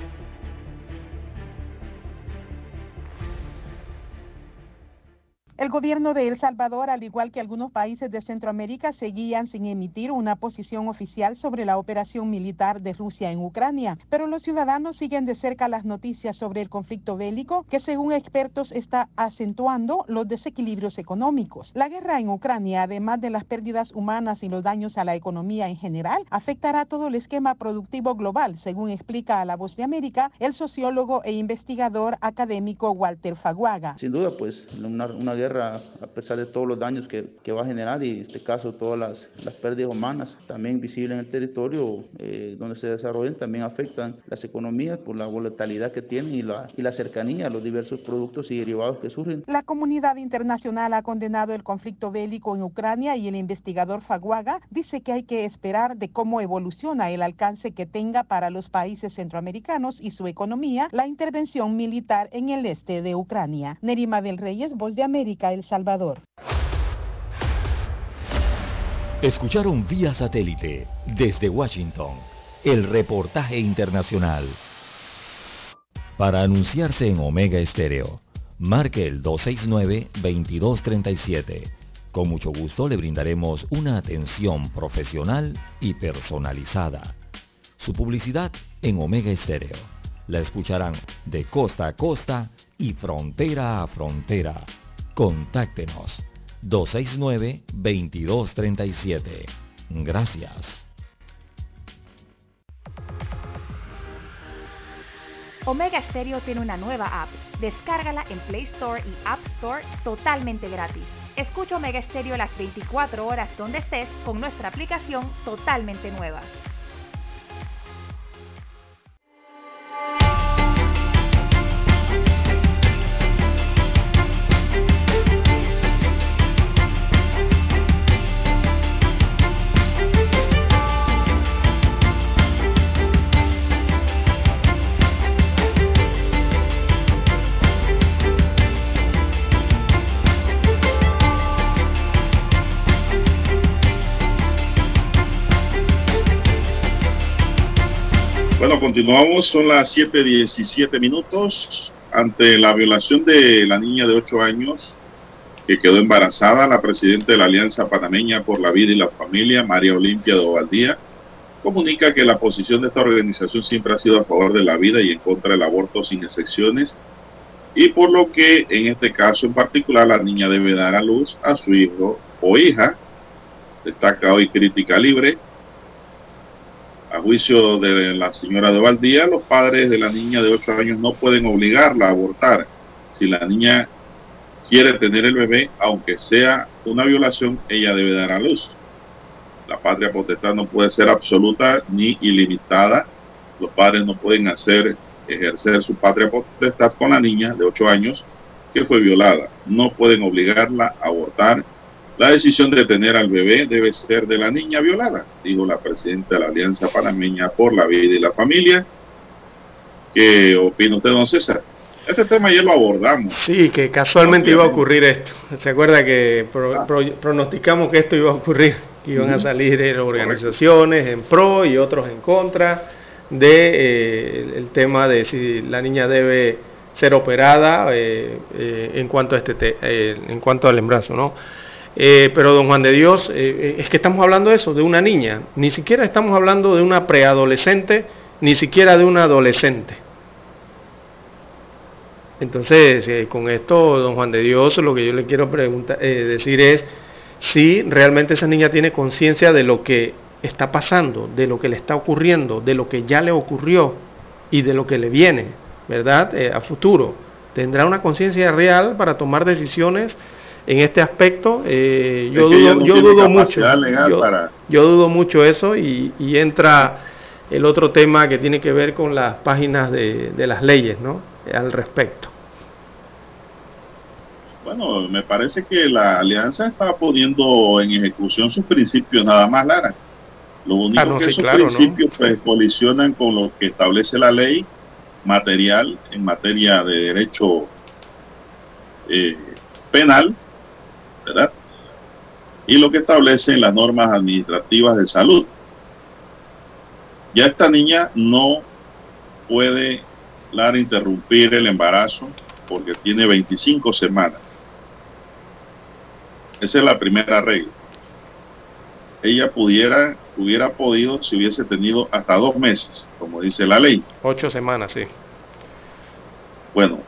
El gobierno de El Salvador, al igual que algunos países de Centroamérica, seguían sin emitir una posición oficial sobre la operación militar de Rusia en Ucrania. Pero los ciudadanos siguen de cerca las noticias sobre el conflicto bélico que, según expertos, está acentuando los desequilibrios económicos. La guerra en Ucrania, además de las pérdidas humanas y los daños a la economía en general, afectará todo el esquema productivo global, según explica a La Voz de América el sociólogo e investigador académico Walter Faguaga. Sin duda, pues, una, una guerra a pesar de todos los daños que, que, va a generar y en este caso todas las, las pérdidas humanas también visibles en el territorio eh, donde se desarrollan también afectan las economías por la volatilidad que tienen y la, y la cercanía a los diversos productos y derivados que surgen. La comunidad internacional ha condenado el conflicto bélico en Ucrania y el investigador Faguaga dice que hay que esperar de cómo evoluciona el alcance que tenga para los países centroamericanos y su economía la intervención militar en el este de Ucrania. Nerima del Reyes, Voz de América. El Salvador. Escucharon vía satélite desde Washington el reportaje internacional. Para anunciarse en Omega Estéreo, marque el 269-2237. Con mucho gusto le brindaremos una atención profesional y personalizada. Su publicidad en Omega Estéreo. La escucharán de costa a costa y frontera a frontera. Contáctenos 269-2237. Gracias. Omega Stereo tiene una nueva app. Descárgala en Play Store y App Store totalmente gratis. Escucha Omega Stereo las 24 horas donde estés con nuestra aplicación totalmente nueva. Continuamos, son las 7.17 minutos. Ante la violación de la niña de 8 años que quedó embarazada, la presidenta de la Alianza Panameña por la Vida y la Familia, María Olimpia de Ovaldía, comunica que la posición de esta organización siempre ha sido a favor de la vida y en contra del aborto sin excepciones, y por lo que en este caso en particular la niña debe dar a luz a su hijo o hija destaca hoy Crítica Libre. A juicio de la señora de Valdía, los padres de la niña de 8 años no pueden obligarla a abortar. Si la niña quiere tener el bebé, aunque sea una violación, ella debe dar a luz. La patria potestad no puede ser absoluta ni ilimitada. Los padres no pueden hacer ejercer su patria potestad con la niña de 8 años que fue violada. No pueden obligarla a abortar. La decisión de tener al bebé debe ser de la niña violada, dijo la presidenta de la Alianza Panameña por la Vida y la Familia. ¿Qué opina usted, don César? Este tema ya lo abordamos. Sí, que casualmente iba a ocurrir esto. ¿Se acuerda que pro- pro- pronosticamos que esto iba a ocurrir? Que iban a salir eh, organizaciones en pro y otros en contra de eh, el- tema de si la niña debe ser operada eh, eh, en cuanto a este te- eh, en cuanto al embarazo, ¿no? Eh, pero don Juan de Dios, eh, eh, es que estamos hablando de eso, de una niña. Ni siquiera estamos hablando de una preadolescente, ni siquiera de una adolescente. Entonces, con esto, don Juan de Dios, lo que yo le quiero preguntar, decir es si realmente esa niña tiene conciencia de lo que está pasando, de lo que le está ocurriendo, de lo que ya le ocurrió y de lo que le viene, ¿verdad? A futuro. ¿Tendrá una conciencia real para tomar decisiones en este aspecto? Eh, yo dudo, no yo dudo mucho. legal Yo- para- yo dudo mucho eso y, y entra el otro tema que tiene que ver con las páginas de, de las leyes, ¿no? Al respecto. Bueno, me parece que la alianza está poniendo en ejecución sus principios nada más, Lara. Lo único Ah, no, que sí, esos claro, ¿no? principios pues, colisionan con lo que establece la ley material en materia de derecho eh, penal, ¿verdad? Y lo que establecen las normas administrativas de salud. Ya esta niña no puede, Lara, interrumpir el embarazo porque tiene 25 semanas. Esa es la primera regla. Ella pudiera, hubiera podido si hubiese tenido hasta dos meses, como dice la ley. Ocho semanas, sí. Bueno,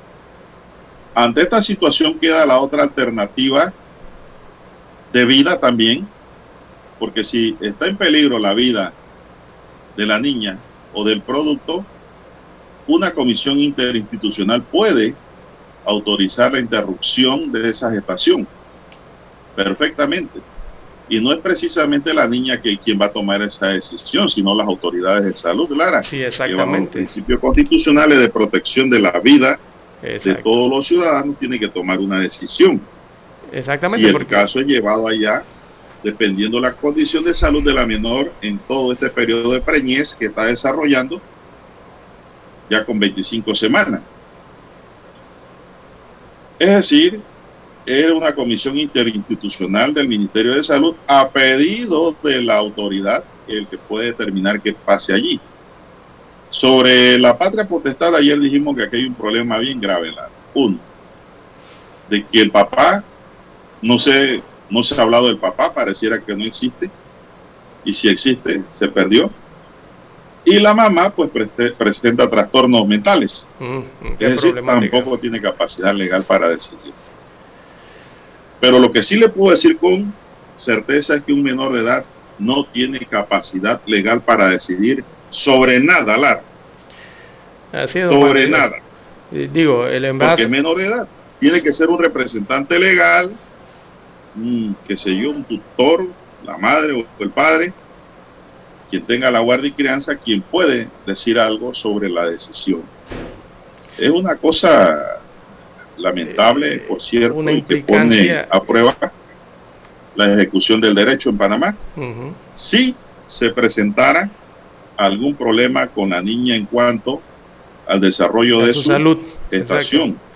ante esta situación queda la otra alternativa de vida también, porque si está en peligro la vida de la niña o del producto, una comisión interinstitucional puede autorizar la interrupción de esa gestación perfectamente. Y no es precisamente la niña que quien va a tomar esa decisión, sino las autoridades de salud, Lara. Sí, bajo los exactamente. principios constitucionales de protección de la vida de todos los ciudadanos tiene que tomar una decisión. Exactamente, si el porque caso es llevado allá, dependiendo la condición de salud de la menor en todo este periodo de preñez que está desarrollando, ya con 25 semanas. Es decir, era una comisión interinstitucional del Ministerio de Salud a pedido de la autoridad, el que puede determinar que pase allí. Sobre la patria potestad, ayer dijimos que aquí hay un problema bien grave. La, uno, de que el papá, no se, no se ha hablado del papá, pareciera que no existe, y si existe, se perdió. Y la mamá, pues, preste- presenta trastornos mentales. Mm, qué Es decir, tampoco tiene capacidad legal para decidir. Pero lo que sí le puedo decir con certeza es que un menor de edad no tiene capacidad legal para decidir sobre nada, Lara. Así es, Sobre nada. Digo, el embarazo. Porque es menor de edad. Tiene que ser un representante legal, un, qué sé yo, un tutor, la madre o el padre, quien tenga la guardia y crianza, quien puede decir algo sobre la decisión. Es una cosa lamentable, por cierto, Eh, una y que pone a prueba la ejecución del derecho en Panamá. Si se presentara algún problema con la niña en cuanto al desarrollo de su salud. gestación. Exacto,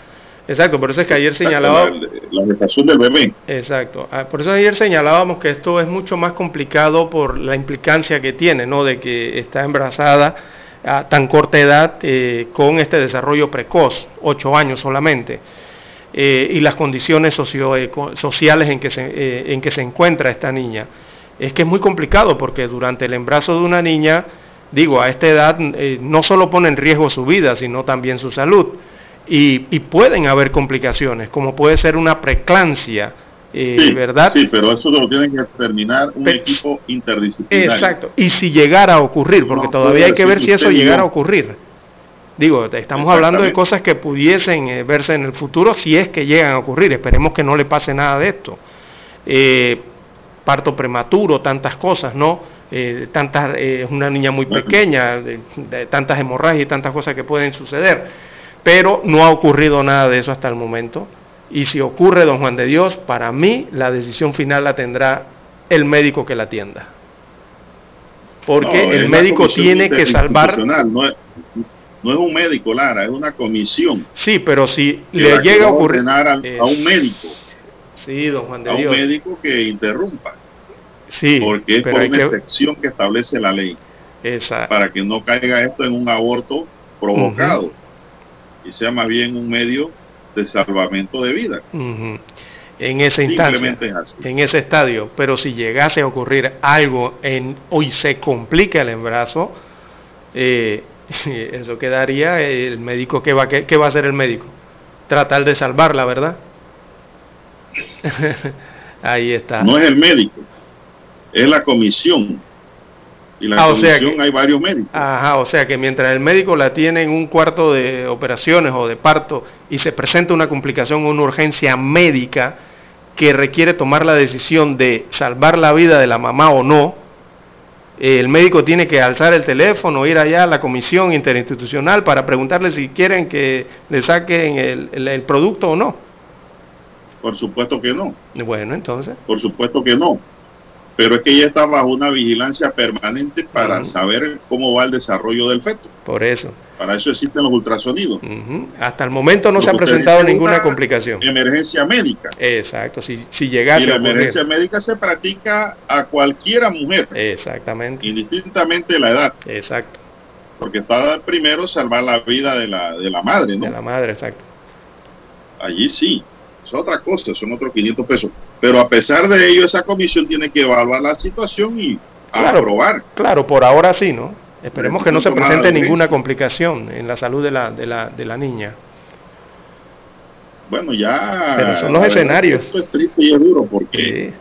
por eso es que ayer Exacto, señalaba. La, gestación del bebé. Exacto. Ah, Por eso ayer señalábamos que esto es mucho más complicado por la implicancia que tiene, ¿no? De que está embarazada a tan corta edad eh, con este desarrollo precoz, ocho años solamente, eh, y las condiciones socioeco- sociales en que, se, eh, en que se encuentra esta niña. Es que es muy complicado porque durante el embarazo de una niña, digo, a esta edad eh, no solo pone en riesgo su vida, sino también su salud. Y, y pueden haber complicaciones, como puede ser una preclancia eh, Sí, ¿verdad? Sí, pero eso lo tiene que determinar un equipo interdisciplinario. Exacto. Y si llegara a ocurrir, porque No todavía hay que ver si eso llegara a ocurrir. Digo, estamos hablando de cosas que pudiesen eh, verse en el futuro si es que llegan a ocurrir. Esperemos que no le pase nada de esto. Eh, parto prematuro, tantas cosas, ¿no? Eh, tantas, eh, es una niña muy pequeña, tantas hemorragias y tantas cosas que pueden suceder. Pero no ha ocurrido nada de eso hasta el momento. Y si ocurre, don Juan de Dios, para mí la decisión final la tendrá el médico que la atienda. Porque No, el médico tiene que salvar... No es, no es un médico, Lara, es una comisión. Sí, pero si le llega a ocurrir... a un médico, Sí, don Juan de a un médico que interrumpa, Sí, porque es por una que... excepción que establece la ley, Exacto. para que no caiga esto en un aborto provocado y sea más bien un medio de salvamento de vida. En esa instancia, así. en ese estadio, pero si llegase a ocurrir algo en, hoy se complica el embarazo, eh, eso quedaría el médico, ¿qué va, va a hacer el médico? Tratar de salvarla, ¿verdad? Ahí está. No es el médico, es la comisión. Y la Ah, o sea que- hay varios médicos. Ajá, o sea que mientras el médico la tiene en un cuarto de operaciones o de parto y se presenta una complicación o una urgencia médica que requiere tomar la decisión de salvar la vida de la mamá o no, eh, el médico tiene que alzar el teléfono, ir allá a la comisión interinstitucional para preguntarle si quieren que le saquen el, el- el producto o no. Por supuesto que no. Bueno, entonces. Por supuesto que no. Pero es que ella está bajo una vigilancia permanente para saber cómo va el desarrollo del feto. Por eso. Para eso existen los ultrasonidos. Hasta el momento no Lo se ha presentado ninguna una complicación. Emergencia médica. Exacto, si, si Y llegase la a emergencia médica se practica a cualquiera mujer, Exactamente, indistintamente de la edad. exacto. Porque está primero salvar la vida de la, de la madre, ¿no? De la madre, exacto. Allí sí. Es otra cosa, son otros 500 pesos. Pero a pesar de ello, esa comisión tiene que evaluar la situación y Claro. aprobar. Claro, por ahora sí, ¿no? Esperemos que no se presente ninguna complicación en la salud de la, de la, de la niña. Bueno, ya. Pero son los escenarios. Esto es triste y es duro porque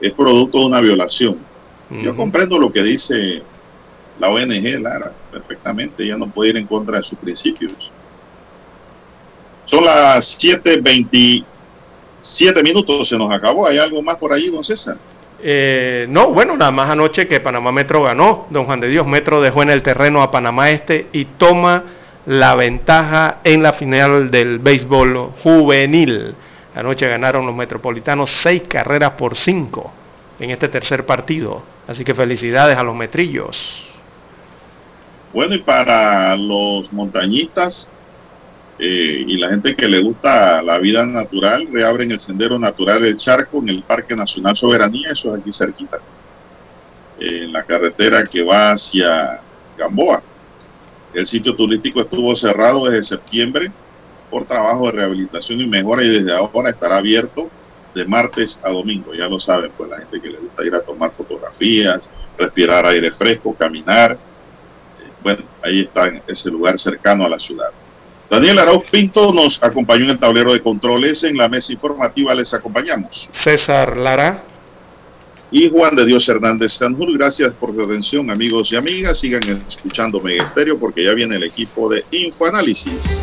es producto de una violación. Yo comprendo comprendo lo que dice la ONG, Lara, perfectamente. Ella no puede ir en contra de sus principios. Son las 7.27 minutos, se nos acabó. ¿Hay algo más por ahí, don César? Eh, no, bueno, nada más anoche que Panamá Metro ganó. Don Juan de Dios Metro dejó en el terreno a Panamá Este y toma la ventaja en la final del béisbol juvenil. Anoche ganaron los metropolitanos seis carreras por cinco en este tercer partido. Así que felicidades a los metrillos. Bueno, y para los montañistas eh, y la gente que le gusta la vida natural, reabren el sendero natural del Charco en el Parque Nacional Soberanía, eso es aquí cerquita, eh, en la carretera que va hacia Gamboa. El sitio turístico estuvo cerrado desde septiembre por trabajo de rehabilitación y mejora y desde ahora estará abierto de martes a domingo. Ya lo saben, pues la gente que le gusta ir a tomar fotografías, respirar aire fresco, caminar. Eh, Bueno, ahí está ese lugar cercano a la ciudad. Daniel Arauz Pinto nos acompañó en el tablero de controles. En la mesa informativa les acompañamos. César Lara. Y Juan de Dios Hernández Sanjur, gracias por su atención, amigos y amigas. Sigan escuchando Mega Estéreo porque ya viene el equipo de Infoanálisis.